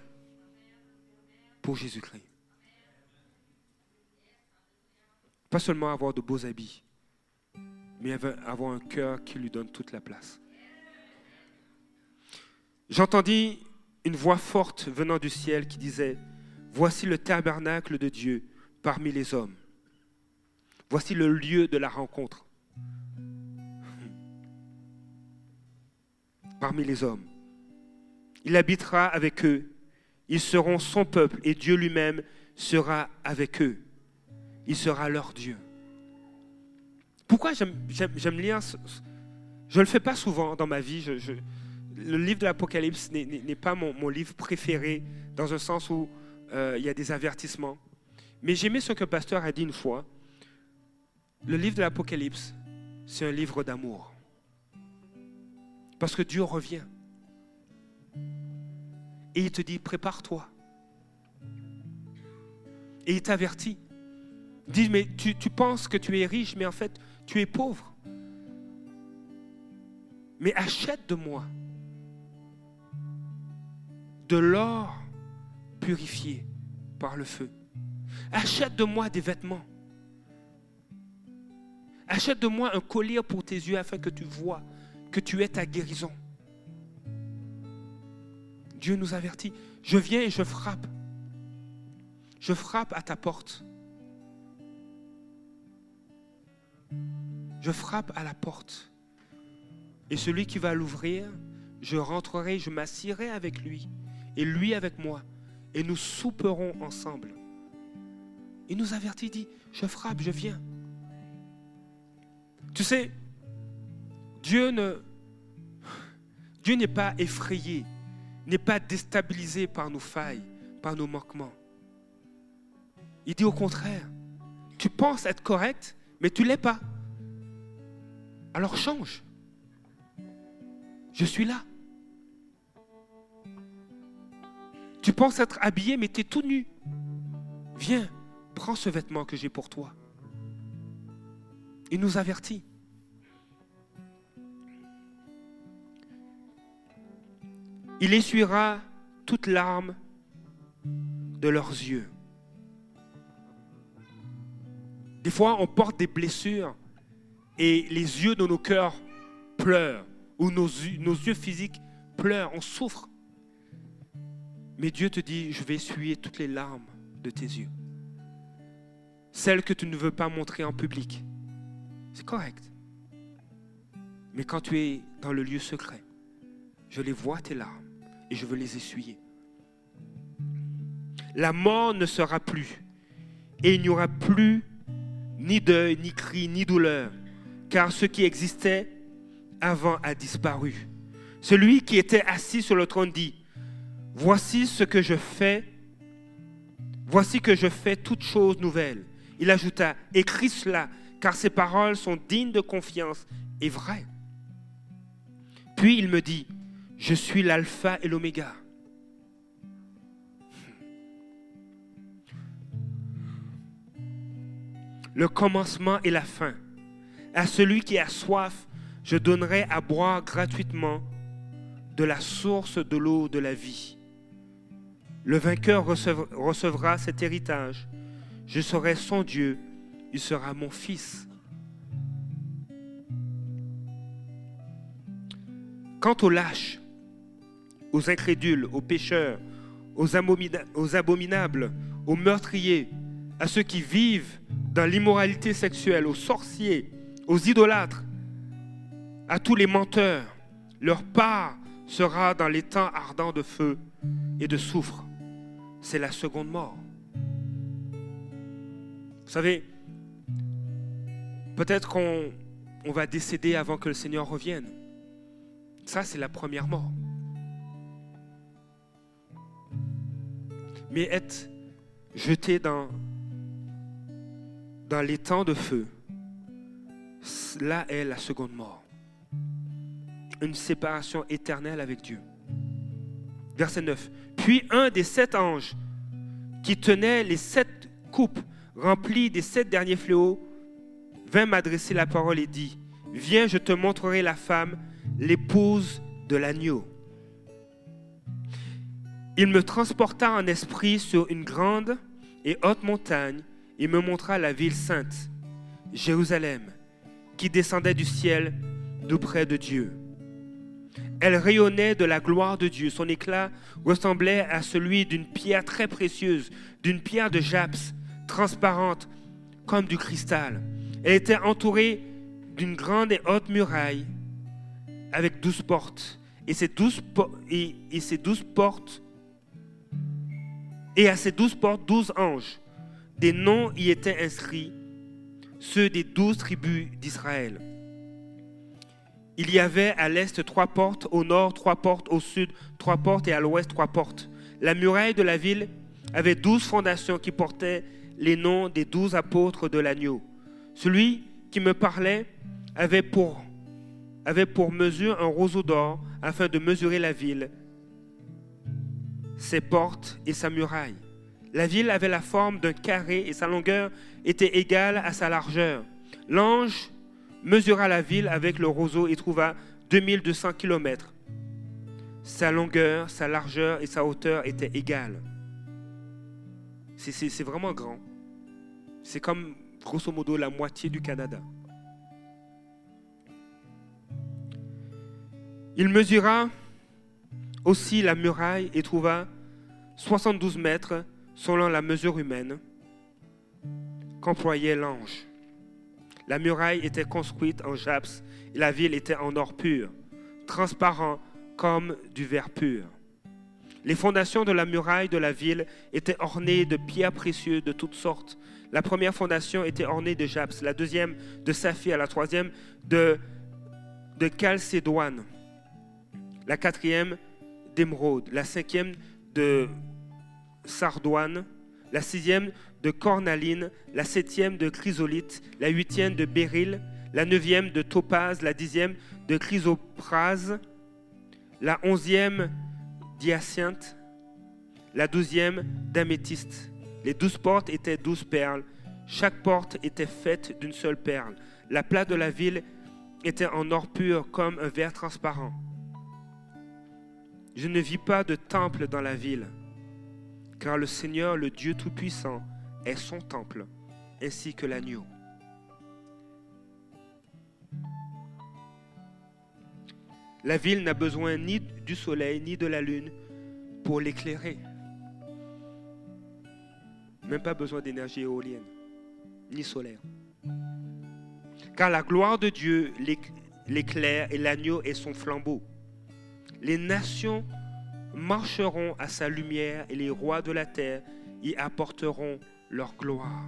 pour Jésus-Christ. Pas seulement avoir de beaux habits, mais avoir un cœur qui lui donne toute la place. J'entendis une voix forte venant du ciel qui disait, Voici le tabernacle de Dieu parmi les hommes. Voici le lieu de la rencontre. Parmi les hommes. Il habitera avec eux. Ils seront son peuple et Dieu lui-même sera avec eux. Il sera leur Dieu. Pourquoi j'aime, lire ce- Je ne le fais pas souvent dans ma vie. Le livre de l'Apocalypse n'est, pas mon, livre préféré dans un sens où euh, il y a des avertissements. Mais j'aimais ce que pasteur a dit une fois. Le livre de l'Apocalypse, c'est un livre d'amour. Parce que Dieu revient. Et il te dit, prépare-toi. Et il t'avertit. Dit, mais tu, tu penses que tu es riche, mais en fait, tu es pauvre. Mais achète de moi de l'or purifié par le feu. Achète de moi des vêtements. Achète de moi un collier pour tes yeux afin que tu vois que tu es ta guérison. Dieu nous avertit. Je viens et je frappe. Je frappe à ta porte. Je frappe à la porte. Et celui qui va l'ouvrir, je rentrerai, je m'assierai avec lui, et lui avec moi, et nous souperons ensemble. Il nous avertit, dit, je frappe, je viens. Tu sais, Dieu ne, Dieu n'est pas effrayé, n'est pas déstabilisé par nos failles, par nos manquements. Il dit au contraire, tu penses être correct, mais tu ne l'es pas. Alors change. Je suis là. Tu penses être habillé, mais tu es tout nu. Viens, prends ce vêtement que j'ai pour toi. Il nous avertit. Il essuiera toute larme de leurs yeux. Des fois, on porte des blessures et les yeux de nos cœurs pleurent, ou nos, nos yeux physiques pleurent, on souffre. Mais Dieu te dit, je vais essuyer toutes les larmes de tes yeux. Celles que tu ne veux pas montrer en public. C'est correct. Mais quand tu es dans le lieu secret, je les vois tes larmes et je veux les essuyer. La mort ne sera plus et il n'y aura plus ni deuil, ni cri, ni douleur, car ce qui existait avant a disparu. Celui qui était assis sur le trône dit, Voici ce que je fais, voici que je fais toutes choses nouvelles. Il ajouta, Écris cela, car ces paroles sont dignes de confiance et vraies. Puis il me dit, Je suis l'alpha et l'oméga. le commencement et la fin. À celui qui a soif, je donnerai à boire gratuitement de la source de l'eau de la vie. Le vainqueur recev- recevra cet héritage. Je serai son Dieu, il sera mon fils. Quant aux lâches, aux incrédules, aux pécheurs, aux, abominables, aux meurtriers, à ceux qui vivent dans l'immoralité sexuelle, aux sorciers, aux idolâtres, à tous les menteurs. Leur part sera dans les temps ardents de feu et de soufre. C'est la seconde mort. Vous savez, peut-être qu'on on va décéder avant que le Seigneur revienne. Ça, c'est la première mort. Mais être jeté dans, les temps de feu, là est la seconde mort. Une séparation éternelle avec Dieu. Verset 9. Puis un des sept anges qui tenait les sept coupes remplies des sept derniers fléaux vint m'adresser la parole et dit, Viens, je te montrerai la femme, l'épouse de l'agneau. Il me transporta en esprit sur une grande et haute montagne et me montra la ville sainte, Jérusalem, qui descendait du ciel d'auprès de Dieu. Elle rayonnait de la gloire de Dieu. Son éclat ressemblait à celui d'une pierre très précieuse, d'une pierre de japs, transparente comme du cristal. Elle était entourée d'une grande et haute muraille avec douze portes. Et ces et ces douze portes, et à ces douze portes, douze anges. Des noms y étaient inscrits, ceux des douze tribus d'Israël. Il y avait à l'est trois portes, au nord trois portes, au sud trois portes et à l'ouest trois portes. La muraille de la ville avait douze fondations qui portaient les noms des douze apôtres de l'agneau. Celui qui me parlait avait pour, avait pour mesure un roseau d'or afin de mesurer la ville, ses portes et sa muraille. La ville avait la forme d'un carré et sa longueur était égale à sa largeur. L'ange mesura la ville avec le roseau et trouva 2200 kilomètres. Sa longueur, sa largeur et sa hauteur étaient égales. C'est vraiment grand. C'est comme grosso modo la moitié du Canada. Il mesura aussi la muraille et trouva 72 mètres selon la mesure humaine qu'employait l'ange. La muraille était construite en japs et la ville était en or pur, transparent comme du verre pur. Les fondations de la muraille de la ville étaient ornées de pierres précieuses de toutes sortes, la première fondation était ornée de japs, la deuxième de saphir, la troisième de, de calcédoine, la quatrième d'émeraude, la cinquième de sardoine, la sixième de cornaline, la septième de chrysolite, la huitième de béryl, la neuvième de topaz, la dixième de chrysoprase, la onzième d'hyacinthe, la douzième d'améthyste. Les douze portes étaient douze perles. Chaque porte était faite d'une seule perle. La plaque de la ville était en or pur comme un verre transparent. Je ne vis pas de temple dans la ville, car le Seigneur, le Dieu Tout-Puissant, est son temple, ainsi que l'agneau. La ville n'a besoin ni du soleil ni de la lune pour l'éclairer. Même pas besoin d'énergie éolienne, ni solaire. Car la gloire de Dieu l'éclaire et l'agneau est son flambeau. Les nations marcheront à sa lumière et les rois de la terre y apporteront leur gloire.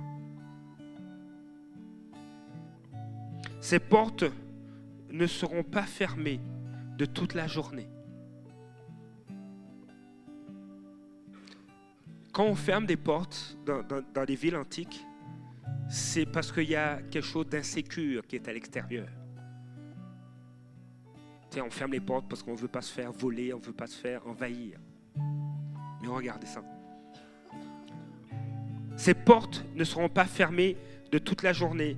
Ces portes ne seront pas fermées de toute la journée. quand on ferme des portes dans, les villes antiques, c'est parce qu'il y a quelque chose d'insécure qui est à l'extérieur. On ferme les portes parce qu'on ne veut pas se faire voler, on ne veut pas se faire envahir. Mais regardez ça. Ces portes ne seront pas fermées de toute la journée,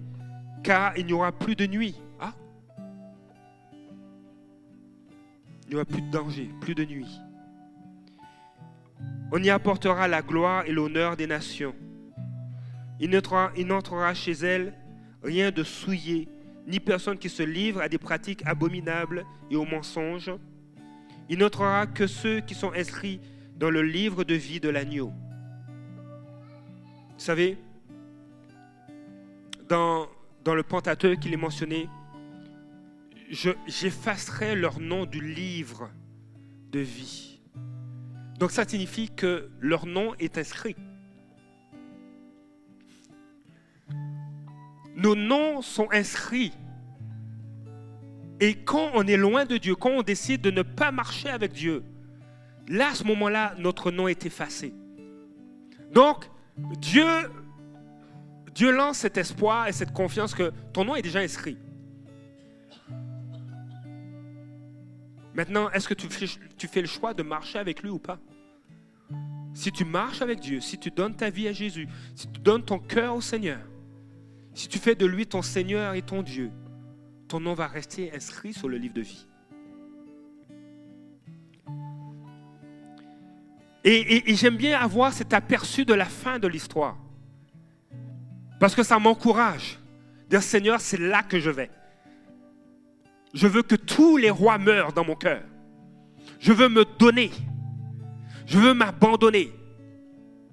car il n'y aura plus de nuit. Ah Il n'y aura plus de danger, plus de nuit. On y apportera la gloire et l'honneur des nations. Il n'entrera chez elle rien de souillé, ni personne qui se livre à des pratiques abominables et aux mensonges. Il n'entrera que ceux qui sont inscrits dans le livre de vie de l'agneau. Vous savez, dans, le Pentateuque, il est mentionné, j'effacerai leur nom du livre de vie. Donc ça signifie que leur nom est inscrit. Nos noms sont inscrits. Et quand on est loin de Dieu, quand on décide de ne pas marcher avec Dieu, là, à ce moment-là, notre nom est effacé. Donc, Dieu, Dieu lance cet espoir et cette confiance que ton nom est déjà inscrit. Maintenant, est-ce que tu fais, tu fais le choix de marcher avec lui ou pas? Si tu marches avec Dieu, si tu donnes ta vie à Jésus, si tu donnes ton cœur au Seigneur, si tu fais de lui ton Seigneur et ton Dieu, ton nom va rester inscrit sur le livre de vie. Et, j'aime bien avoir cet aperçu de la fin de l'histoire. Parce que ça m'encourage. Dire Seigneur, c'est là que je vais. Je veux que tous les rois meurent dans mon cœur. Je veux me donner. Je veux m'abandonner.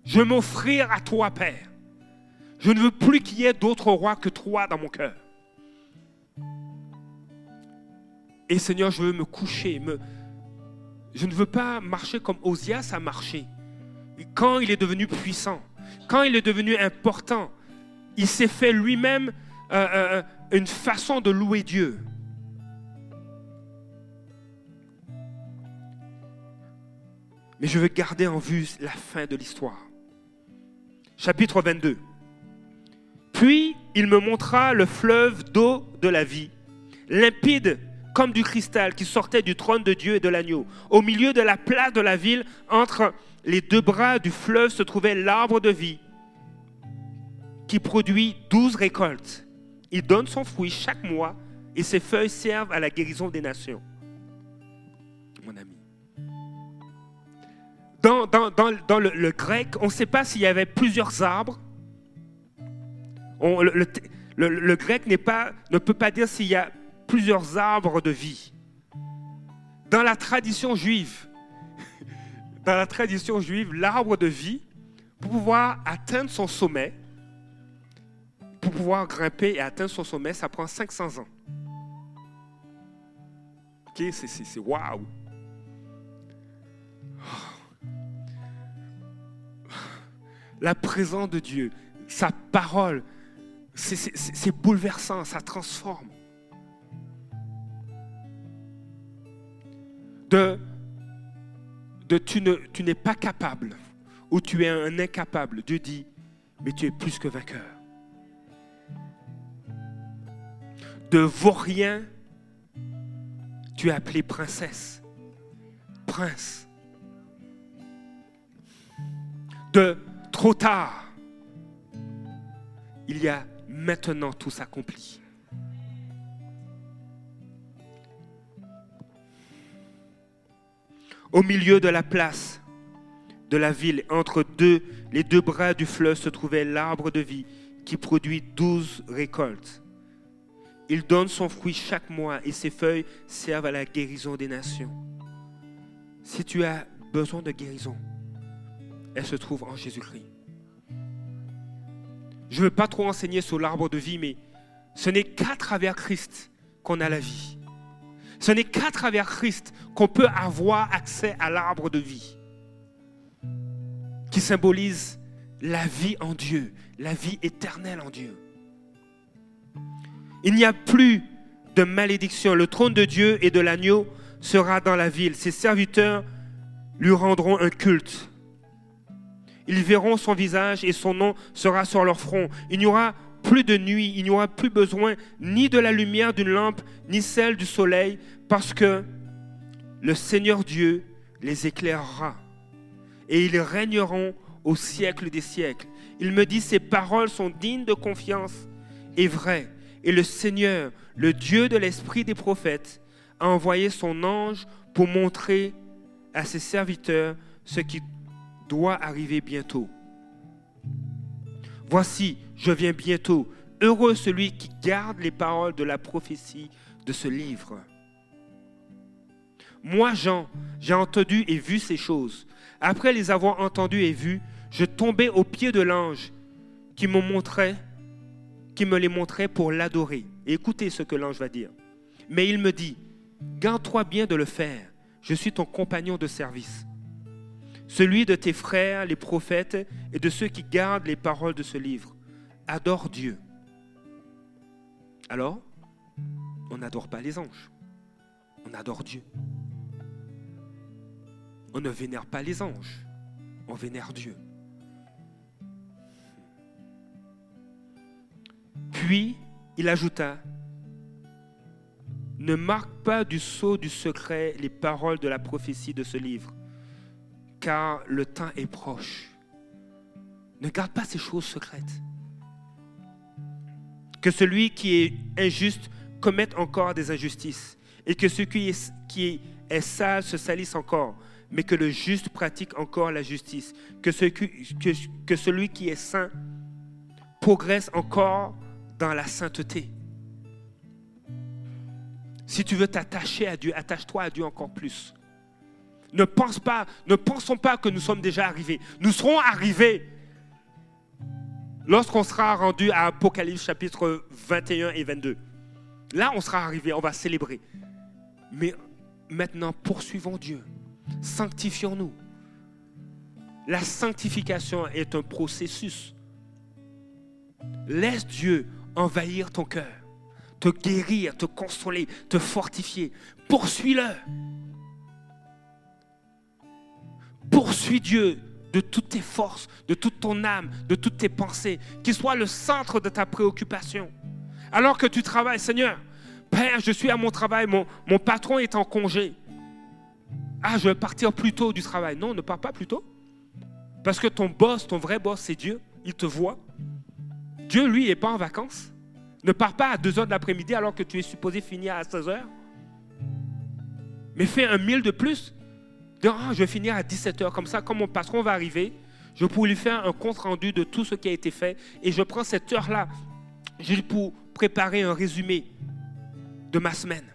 Je veux m'offrir à toi, Père. Je ne veux plus qu'il y ait d'autres rois que toi dans mon cœur. Et Seigneur, je veux me coucher. Me... Je ne veux pas marcher comme Osias a marché. Quand il est devenu puissant, quand il est devenu important, il s'est fait lui-même euh, euh, euh, une façon de louer Dieu. Mais je veux garder en vue la fin de l'histoire. Chapitre 22. Puis il me montra le fleuve d'eau de la vie, limpide comme du cristal qui sortait du trône de Dieu et de l'agneau. Au milieu de la place de la ville, entre les deux bras du fleuve, se trouvait l'arbre de vie qui produit douze récoltes. Il donne son fruit chaque mois et ses feuilles servent à la guérison des nations. Mon ami. Dans, dans, le, grec, on ne sait pas s'il y avait plusieurs arbres. Le, grec pas, ne peut pas dire s'il y a plusieurs arbres de vie. Dans la tradition juive, dans la tradition juive, l'arbre de vie, pour pouvoir atteindre son sommet, pour pouvoir grimper et atteindre son sommet, ça prend 500 ans. Ok, c'est waouh! La présence de Dieu, sa parole, c'est bouleversant, ça transforme. de, tu, ne, tu n'es pas capable ou tu es un incapable. Dieu dit, mais tu es plus que vainqueur. De vaurien, tu es appelé princesse, prince. De trop tard, il y a maintenant tout s'accomplit. Au milieu de la place de la ville, entre deux, les deux bras du fleuve, se trouvait l'arbre de vie qui produit douze récoltes. Il donne son fruit chaque mois et ses feuilles servent à la guérison des nations. Si tu as besoin de guérison, elle se trouve en Jésus-Christ. Je ne veux pas trop enseigner sur l'arbre de vie, mais ce n'est qu'à travers Christ qu'on a la vie. Ce n'est qu'à travers Christ qu'on peut avoir accès à l'arbre de vie, qui symbolise la vie en Dieu, la vie éternelle en Dieu. Il n'y a plus de malédiction. Le trône de Dieu et de l'agneau sera dans la ville. Ses serviteurs lui rendront un culte. Ils verront son visage et son nom sera sur leur front. Il n'y aura plus de nuit, il n'y aura plus besoin ni de la lumière d'une lampe, ni celle du soleil, parce que le Seigneur Dieu les éclairera. Et ils régneront au siècle des siècles. Il me dit, ces paroles sont dignes de confiance et vraies. Et le Seigneur, le Dieu de l'esprit des prophètes, a envoyé son ange pour montrer à ses serviteurs ce qui doit arriver bientôt. Voici, je viens bientôt. Heureux celui qui garde les paroles de la prophétie de ce livre. Moi, Jean, j'ai entendu et vu ces choses. Après les avoir entendus et vus, je tombais aux pieds de l'ange qui me montrait, qui me les montrait pour l'adorer. écoutez ce que l'ange va dire. Mais il me dit, garde-toi bien de le faire. Je suis ton compagnon de service. Celui de tes frères, les prophètes, et de ceux qui gardent les paroles de ce livre. Adore Dieu. Alors, on n'adore pas les anges. On adore Dieu. On ne vénère pas les anges. On vénère Dieu. Puis, il ajouta, ne marque pas du sceau du secret les paroles de la prophétie de ce livre, car le temps est proche. Ne garde pas ces choses secrètes. Que celui qui est injuste commette encore des injustices, et que celui qui est, sale se salisse encore, mais que le juste pratique encore la justice, que celui qui est saint progresse encore dans la sainteté. Si tu veux t'attacher à Dieu, attache-toi à Dieu encore plus. Ne pense pas, ne pensons pas que nous sommes déjà arrivés. Nous serons arrivés lorsqu'on sera rendu à Apocalypse chapitre 21 et 22. Là, on sera arrivé, on va célébrer. Mais maintenant, poursuivons Dieu. Sanctifions-nous. La sanctification est un processus. Laisse Dieu envahir ton cœur, te guérir, te consoler, te fortifier. Poursuis-le. Poursuis Dieu de toutes tes forces, de toute ton âme, de toutes tes pensées, qu'il soit le centre de ta préoccupation. Alors que tu travailles, Seigneur, Père, je suis à mon travail, mon, patron est en congé. Ah, je vais partir plus tôt du travail. Non, ne pars pas plus tôt. Parce que ton boss, ton vrai boss, c'est Dieu. Il te voit. Dieu, lui, n'est pas en vacances. Ne pars pas à 2 heures de l'après-midi alors que tu es supposé finir à 16 heures. Mais fais un mille de plus. Ah, je vais finir à 17 heures. Comme ça, quand mon patron va arriver, je pourrai lui faire un compte rendu de tout ce qui a été fait. Et je prends cette heure-là pour préparer un résumé de ma semaine.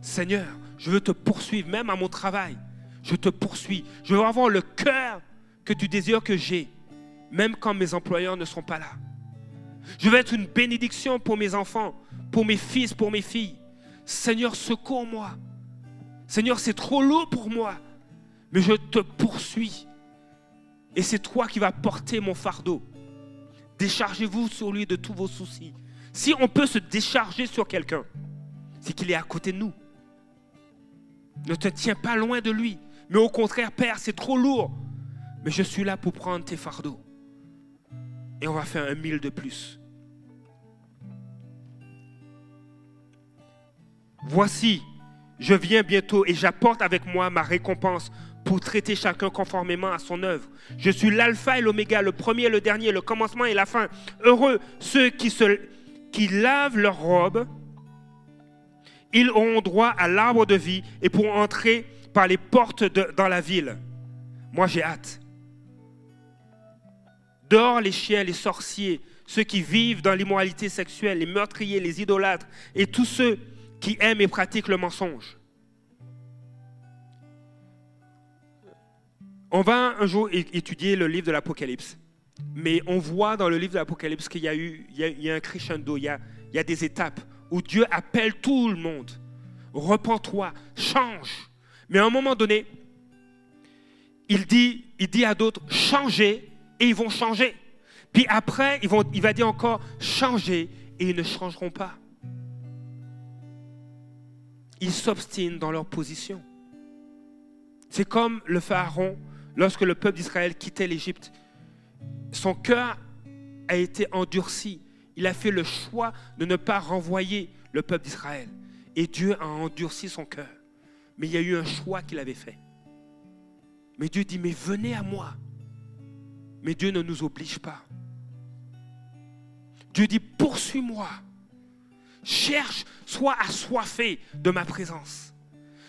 Seigneur, je veux te poursuivre, même à mon travail. Je te poursuis. Je veux avoir le cœur que tu désires que j'ai même quand mes employeurs ne sont pas là. Je veux être une bénédiction pour mes enfants, pour mes fils, pour mes filles. Seigneur, secours-moi. Seigneur, c'est trop lourd pour moi, mais je te poursuis. Et c'est toi qui vas porter mon fardeau. Déchargez-vous sur lui de tous vos soucis. Si on peut se décharger sur quelqu'un, c'est qu'il est à côté de nous. Ne te tiens pas loin de lui, mais au contraire, Père, c'est trop lourd. Mais je suis là pour prendre tes fardeaux et on va faire un mille de plus. Voici, je viens bientôt et j'apporte avec moi ma récompense pour traiter chacun conformément à son œuvre. Je suis l'alpha et l'oméga, le premier, le dernier, le commencement et la fin. Heureux ceux qui lavent leurs robes. Ils auront droit à l'arbre de vie et pourront entrer par les portes dans la ville. Moi, j'ai hâte. Dehors les chiens, les sorciers, ceux qui vivent dans l'immoralité sexuelle, les meurtriers, les idolâtres et tous ceux qui aiment et pratiquent le mensonge. On va un jour étudier le livre de l'Apocalypse, mais on voit dans le livre de l'Apocalypse qu'il y a eu il y a, un crescendo, il y a, il y a des étapes où Dieu appelle tout le monde. Repends-toi, change. Mais à un moment donné, il dit, il dit à d'autres, changez et ils vont changer. Puis après, il va dire encore changer et ils ne changeront pas. Ils s'obstinent dans leur position. C'est comme le pharaon lorsque le peuple d'Israël quittait l'Égypte. Son cœur a été endurci. Il a fait le choix de ne pas renvoyer le peuple d'Israël. Et Dieu a endurci son cœur. Mais il y a eu un choix qu'il avait fait. Mais Dieu dit, mais venez à moi. Mais Dieu ne nous oblige pas. Dieu dit, poursuis-moi. Cherche, sois assoiffé de ma présence.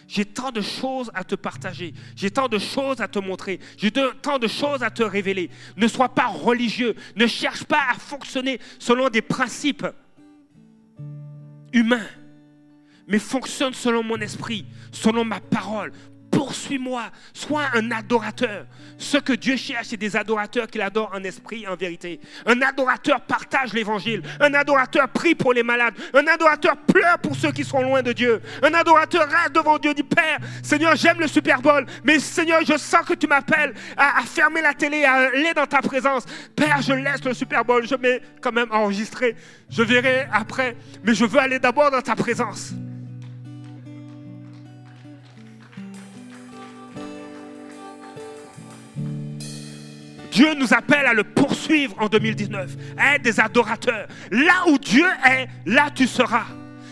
J'ai tant de choses à te partager. J'ai tant de choses à te montrer. J'ai tant de choses à te révéler. Ne sois pas religieux. Ne cherche pas à fonctionner selon des principes humains. Mais fonctionne selon mon esprit, selon ma parole. Poursuis-moi, sois un adorateur. Ce que Dieu cherche, c'est des adorateurs qu'il adore en esprit, en vérité. Un adorateur partage l'évangile. Un adorateur prie pour les malades. Un adorateur pleure pour ceux qui sont loin de Dieu. Un adorateur reste devant Dieu, dit Père, Seigneur, j'aime le Super Bowl, mais Seigneur, je sens que tu m'appelles à, à, fermer la télé, à aller dans ta présence. Père, je laisse le Super Bowl, je mets quand même enregistré. Je verrai après, mais je veux aller d'abord dans ta présence. Dieu nous appelle à le poursuivre en 2019, à être des adorateurs. Là où Dieu est, là tu seras.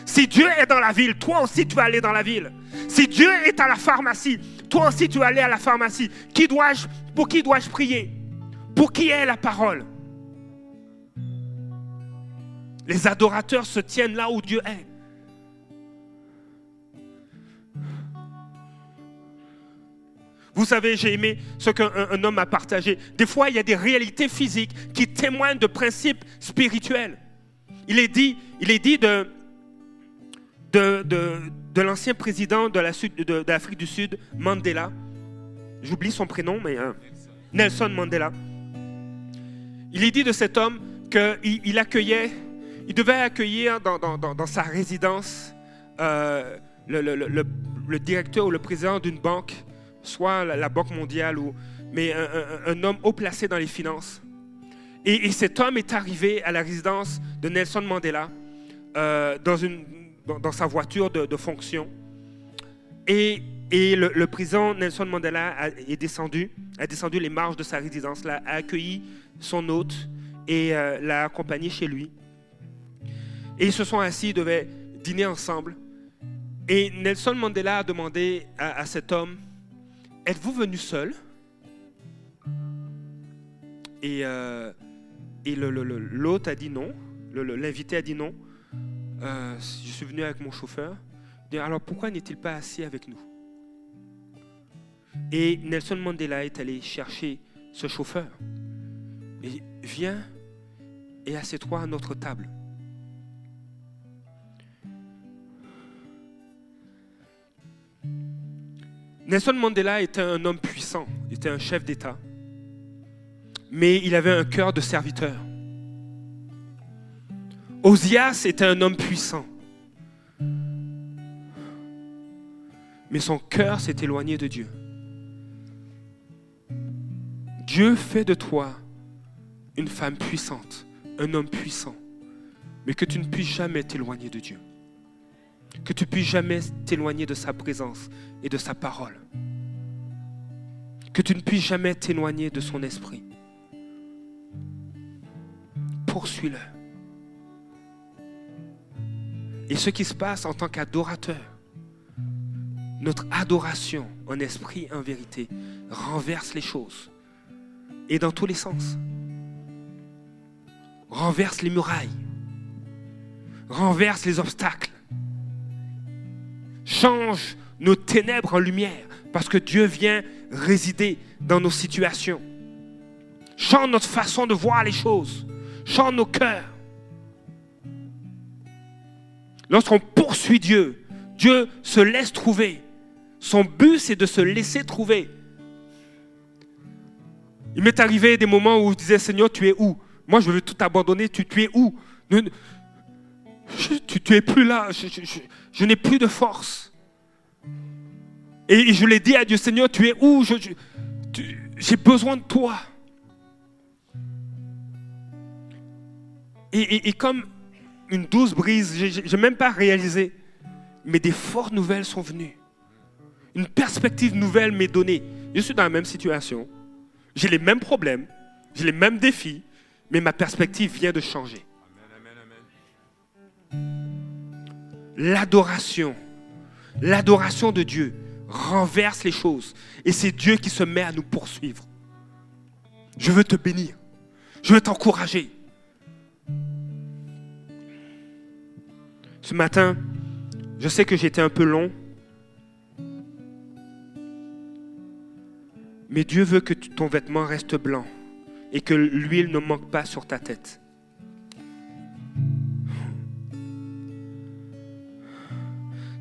Si Dieu est dans la ville, toi aussi tu vas aller dans la ville. Si Dieu est à la pharmacie, toi aussi tu vas aller à la pharmacie. Qui dois-je, pour qui dois-je prier? Pour qui est la parole? Les adorateurs se tiennent là où Dieu est. Vous savez, j'ai aimé ce qu'un homme a partagé. Des fois, il y a des réalités physiques qui témoignent de principes spirituels. Il est dit, il est dit de, de, de, l'ancien président de l'Afrique de, du Sud, Mandela. J'oublie son prénom, mais hein, Nelson Mandela. Il est dit de cet homme qu'il il accueillait, il devait accueillir dans, dans, dans sa résidence euh, le, le, le, directeur ou le président d'une banque soit la, Banque mondiale, ou, mais un, homme haut placé dans les finances. Et, cet homme est arrivé à la résidence de Nelson Mandela euh, dans, sa voiture de, fonction. Et, le, président Nelson Mandela a, est descendu, a descendu les marches de sa résidence, a accueilli son hôte et euh, l'a accompagné chez lui. Et ils se sont assis, ils devaient dîner ensemble. Et Nelson Mandela a demandé à cet homme Êtes-vous venu seul? Et, euh, l'autre a dit non. L'invité a dit non. Euh, je suis venu avec mon chauffeur. Alors pourquoi n'est-il pas assis avec nous? Et Nelson Mandela est allé chercher ce chauffeur. Et viens et assieds-toi à notre table. Nelson Mandela était un homme puissant, était un chef d'État, mais il avait un cœur de serviteur. Osias était un homme puissant, mais son cœur s'est éloigné de Dieu. Dieu fait de toi une femme puissante, un homme puissant, mais que tu ne puisses jamais t'éloigner de Dieu que tu puisses jamais t'éloigner de sa présence et de sa parole. Que tu ne puisses jamais t'éloigner de son esprit. Poursuis-le. Et ce qui se passe en tant qu'adorateur, notre adoration en esprit et en vérité renverse les choses. Et dans tous les sens. Renverse les murailles. Renverse les obstacles change nos ténèbres en lumière, parce que Dieu vient résider dans nos situations. Change notre façon de voir les choses. Change nos cœurs. Lorsqu'on poursuit Dieu, Dieu se laisse trouver. Son but, c'est de se laisser trouver. Il m'est arrivé des moments où je disais, Seigneur, tu es où? Moi, je veux tout abandonner. Tu, tu es où? Tu, tu es plus là. Je, n'ai plus de force. Et, je l'ai dit à Dieu, Seigneur, tu es où? J'ai besoin de toi. Et, comme une douce brise, je n'ai même pas réalisé, mais des fortes nouvelles sont venues. Une perspective nouvelle m'est donnée. Je suis dans la même situation. J'ai les mêmes problèmes, j'ai les mêmes défis, mais ma perspective vient de changer. L'adoration, l'adoration de Dieu renverse les choses. Et c'est Dieu qui se met à nous poursuivre. Je veux te bénir. Je veux t'encourager. Ce matin, je sais que j'étais un peu long. Mais Dieu veut que ton vêtement reste blanc et que l'huile ne manque pas sur ta tête.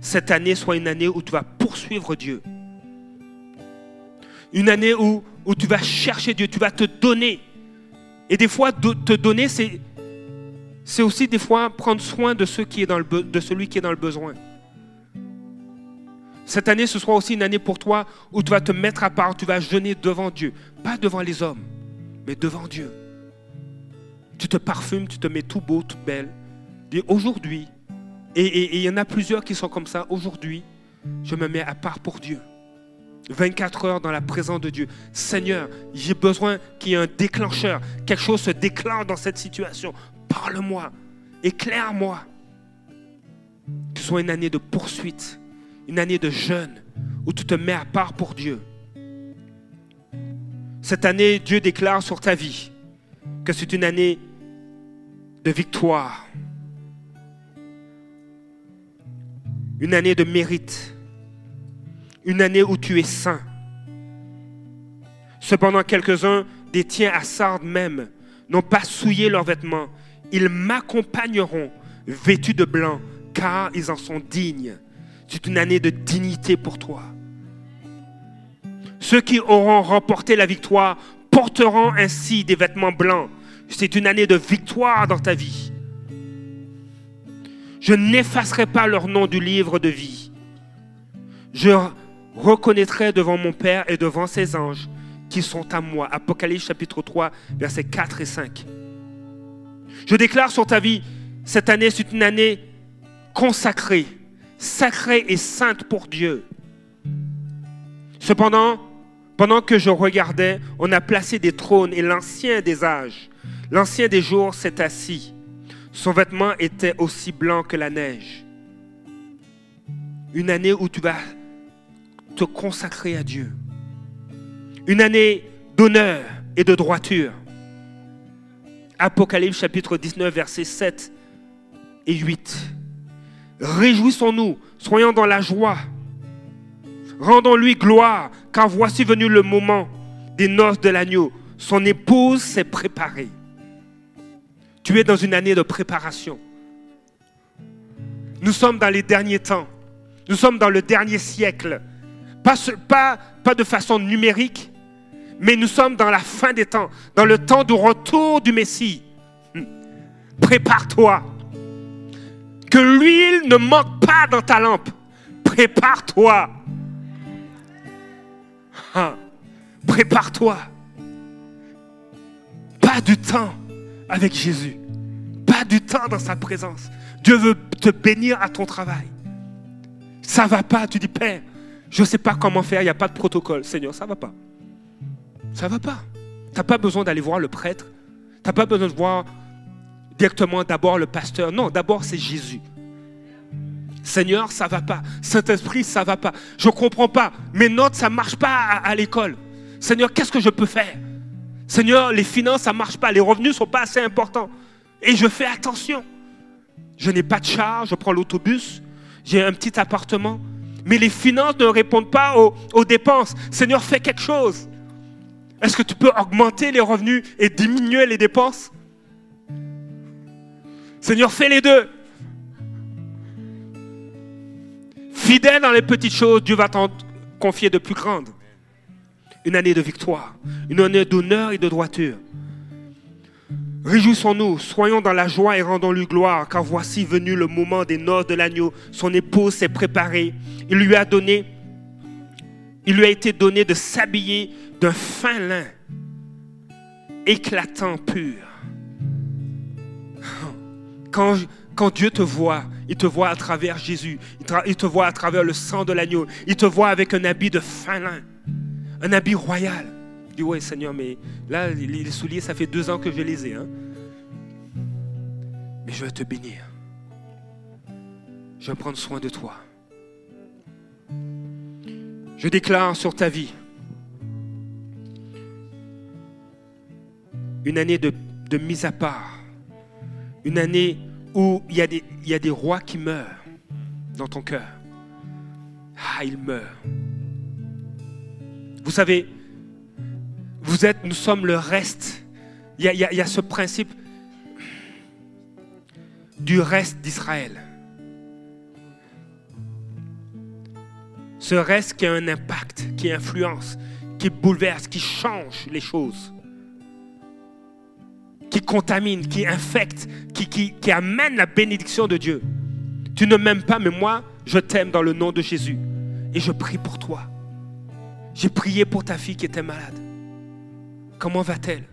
Cette année soit une année où tu vas poursuivre Dieu. Une année où, où tu vas chercher Dieu, tu vas te donner. Et des fois, te donner, c'est, c'est aussi des fois prendre soin de, ceux qui est dans le, de celui qui est dans le besoin. Cette année, ce sera aussi une année pour toi où tu vas te mettre à part, tu vas jeûner devant Dieu. Pas devant les hommes, mais devant Dieu. Tu te parfumes, tu te mets tout beau, tout belle. Dis aujourd'hui, et il y en a plusieurs qui sont comme ça, aujourd'hui, je me mets à part pour Dieu. 24 heures dans la présence de Dieu. Seigneur, j'ai besoin qu'il y ait un déclencheur. Quelque chose se déclenche dans cette situation. Parle-moi. Éclaire-moi. Que ce soit une année de poursuite, une année de jeûne, où tu te mets à part pour Dieu. Cette année, Dieu déclare sur ta vie que c'est une année de victoire, une année de mérite, une année où tu es saint. Cependant, quelques-uns des tiens à Sardes même n'ont pas souillé leurs vêtements. Ils m'accompagneront vêtus de blanc, car ils en sont dignes. C'est une année de dignité pour toi. Ceux qui auront remporté la victoire porteront ainsi des vêtements blancs. C'est une année de victoire dans ta vie. Je n'effacerai pas leur nom du livre de vie. Je reconnaîtrai devant mon Père et devant ses anges qui sont à moi. Apocalypse chapitre 3, versets 4 et 5. Je déclare sur ta vie, cette année, c'est une année consacrée, sacrée et sainte pour Dieu. Cependant, pendant que je regardais, on a placé des trônes et l'ancien des âges, l'ancien des jours s'est assis. Son vêtement était aussi blanc que la neige. Une année où tu vas te consacrer à Dieu. Une année d'honneur et de droiture. Apocalypse chapitre 19, versets 7 et 8. Réjouissons-nous, soyons dans la joie. Rendons-lui gloire, car voici venu le moment des noces de l'agneau. Son épouse s'est préparée. Tu es dans une année de préparation. Nous sommes dans les derniers temps. Nous sommes dans le dernier siècle. Pas, de façon numérique, mais nous sommes dans la fin des temps, dans le temps du retour du Messie. Hmm. Prépare-toi. Que l'huile ne manque pas dans ta lampe. Prépare-toi. Ah. Prépare-toi. Pas du temps avec Jésus. Pas du temps dans sa présence. Dieu veut te bénir à ton travail. Ça va pas, tu dis Père, je ne sais pas comment faire, il n'y a pas de protocole. Seigneur, ça ne va pas. Ça ne va pas. Tu n'as pas besoin d'aller voir le prêtre. Tu n'as pas besoin de voir directement d'abord le pasteur. Non, d'abord c'est Jésus. Seigneur, ça ne va pas. Saint-Esprit, ça ne va pas. Je ne comprends pas. Mes notes, ça ne marche pas à, l'école. Seigneur, qu'est-ce que je peux faire? Seigneur, les finances, ça ne marche pas. Les revenus ne sont pas assez importants. Et je fais attention. Je n'ai pas de charge, je prends l'autobus, j'ai un petit appartement mais les finances ne répondent pas aux, dépenses. Seigneur, fais quelque chose. Est-ce que tu peux augmenter les revenus et diminuer les dépenses? Seigneur, fais les deux. Fidèle dans les petites choses, Dieu va t'en confier de plus grandes. Une année de victoire, une année d'honneur et de droiture. Réjouissons-nous, soyons dans la joie et rendons-lui gloire, car voici venu le moment des noces de l'agneau. Son épouse s'est préparée. Il lui a donné, il lui a été donné de s'habiller d'un fin lin, éclatant, pur. Quand, quand Dieu te voit, il te voit à travers Jésus, il te voit à travers le sang de l'agneau, il te voit avec un habit de fin lin, un habit royal dis, ouais Seigneur, mais là, les souliers, ça fait deux ans que je les ai. Hein. Mais je vais te bénir. Je vais prendre soin de toi. Je déclare sur ta vie une année de, mise à part. Une année où il y, a des, il y a des rois qui meurent dans ton cœur. Ah, ils meurent. Vous savez, vous êtes, nous sommes le reste. Il y a, ce principe du reste d'Israël. Ce reste qui a un impact, qui influence, qui bouleverse, qui change les choses, qui contamine, qui infecte, qui, amène la bénédiction de Dieu. Tu ne m'aimes pas, mais moi, je t'aime dans le nom de Jésus. Et je prie pour toi. J'ai prié pour ta fille qui était malade. Comment va-t-elle?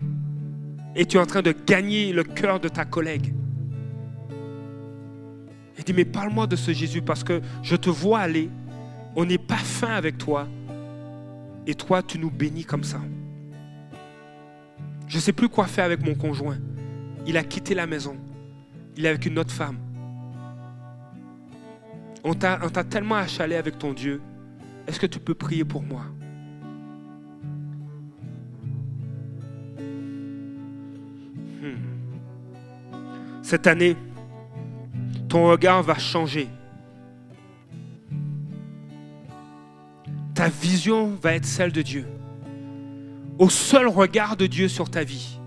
Et tu es en train de gagner le cœur de ta collègue? Il dit, mais parle-moi de ce Jésus parce que je te vois aller. On n'est pas fin avec toi. Et toi, tu nous bénis comme ça. Je ne sais plus quoi faire avec mon conjoint. Il a quitté la maison. Il est avec une autre femme. On t'a tellement achalé avec ton Dieu. Est-ce que tu peux prier pour moi? Cette année, ton regard va changer. Ta vision va être celle de Dieu. Au seul regard de Dieu sur ta vie,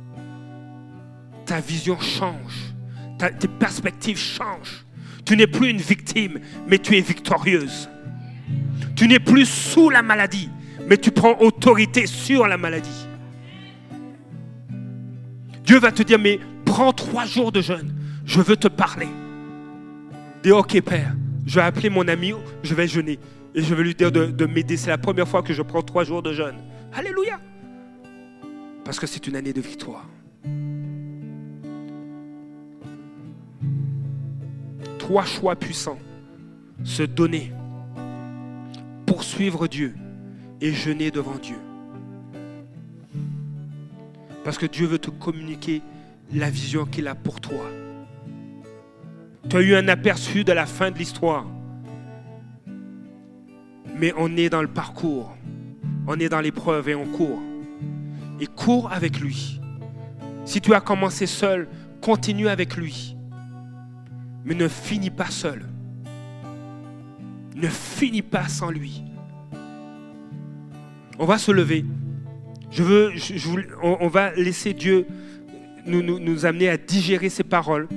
ta vision change. tes perspectives changent. Tu n'es plus une victime, mais tu es victorieuse. Tu n'es plus sous la maladie, mais tu prends autorité sur la maladie. Dieu va te dire, mais prends trois jours de jeûne. Je veux te parler. Dis, ok Père, je vais appeler mon ami, je vais jeûner. Et je vais lui dire de, m'aider. C'est la première fois que je prends trois jours de jeûne. Alléluia. Parce que c'est une année de victoire. Trois choix puissants. Se donner, poursuivre Dieu et jeûner devant Dieu. Parce que Dieu veut te communiquer la vision qu'il a pour toi. Tu as eu un aperçu de la fin de l'histoire. Mais on est dans le parcours. On est dans l'épreuve et on court. Et cours avec lui. Si tu as commencé seul, continue avec lui. Mais ne finis pas seul. Ne finis pas sans lui. On va se lever. Je veux, on, va laisser Dieu nous, nous amener à digérer ses paroles.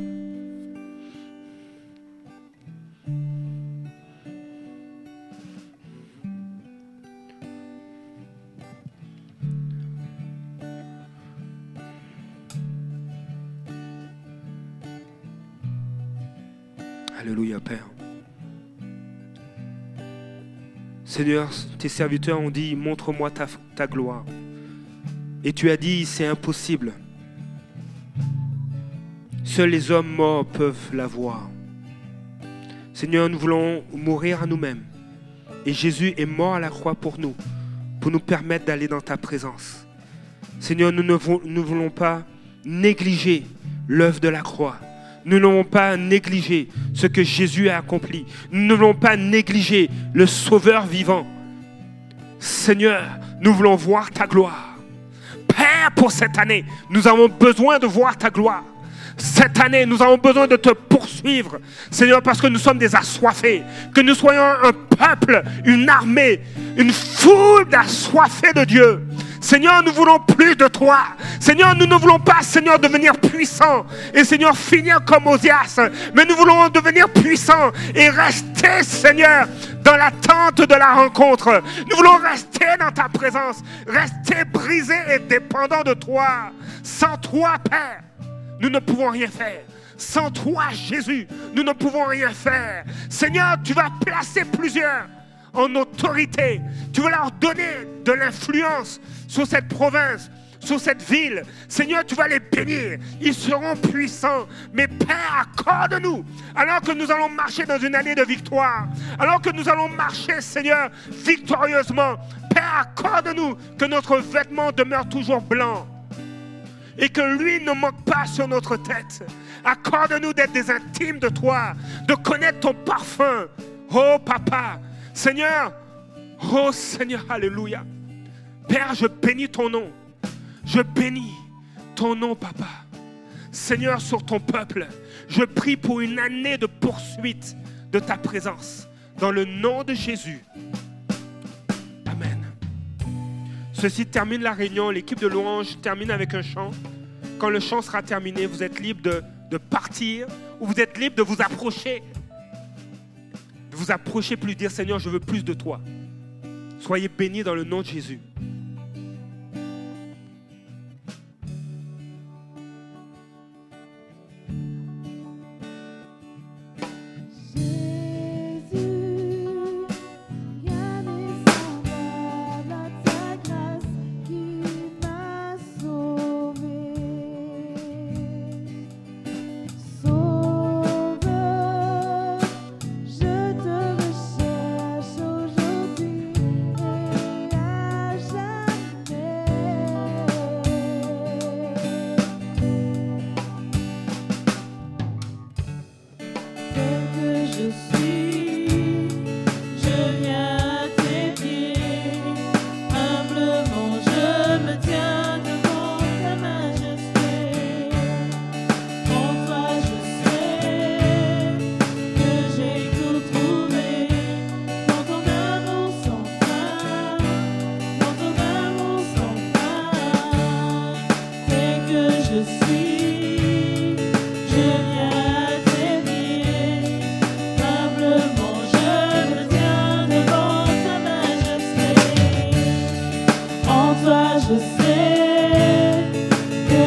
Alléluia, Père. Seigneur, tes serviteurs ont dit, montre-moi ta gloire. Et tu as dit, c'est impossible. Seuls les hommes morts peuvent la voir. Seigneur, nous voulons mourir à nous-mêmes. Et Jésus est mort à la croix pour nous, pour nous permettre d'aller dans ta présence. Seigneur, nous ne voulons pas négliger l'œuvre de la croix. Nous ne voulons pas négliger ce que Jésus a accompli. Nous ne voulons pas négliger le Sauveur vivant. Seigneur, nous voulons voir ta gloire. Père, pour cette année, nous avons besoin de voir ta gloire. Cette année, nous avons besoin de te poursuivre, Seigneur, parce que nous sommes des assoiffés. Que nous soyons un peuple, une armée, une foule d'assoiffés de Dieu. Seigneur, nous voulons plus de toi. Seigneur, nous ne voulons pas, Seigneur, devenir puissants et Seigneur, finir comme Osias. Mais nous voulons devenir puissants et rester, Seigneur, dans l'attente de la rencontre. Nous voulons rester dans ta présence, rester brisés et dépendants de toi. Sans toi, Père, nous ne pouvons rien faire. Sans toi, Jésus, nous ne pouvons rien faire. Seigneur, tu vas placer plusieurs en autorité. Tu vas leur donner de l'influence sur cette province, sur cette ville. Seigneur, tu vas les bénir. Ils seront puissants. Mais Père, accorde-nous, alors que nous allons marcher dans une année de victoire, alors que nous allons marcher, Seigneur, victorieusement. Père, accorde-nous que notre vêtement demeure toujours blanc et que lui ne manque pas sur notre tête. Accorde-nous d'être des intimes de toi, de connaître ton parfum. Oh papa, Seigneur, oh Seigneur, alléluia. Père, je bénis ton nom. Je bénis ton nom, papa. Seigneur, sur ton peuple, je prie pour une année de poursuite de ta présence. Dans le nom de Jésus. Ceci termine la réunion. L'équipe de louange termine avec un chant. Quand le chant sera terminé, vous êtes libre de, de partir ou vous êtes libre de vous approcher. De vous approcher plus, dire Seigneur, je veux plus de toi. Soyez bénis dans le nom de Jésus.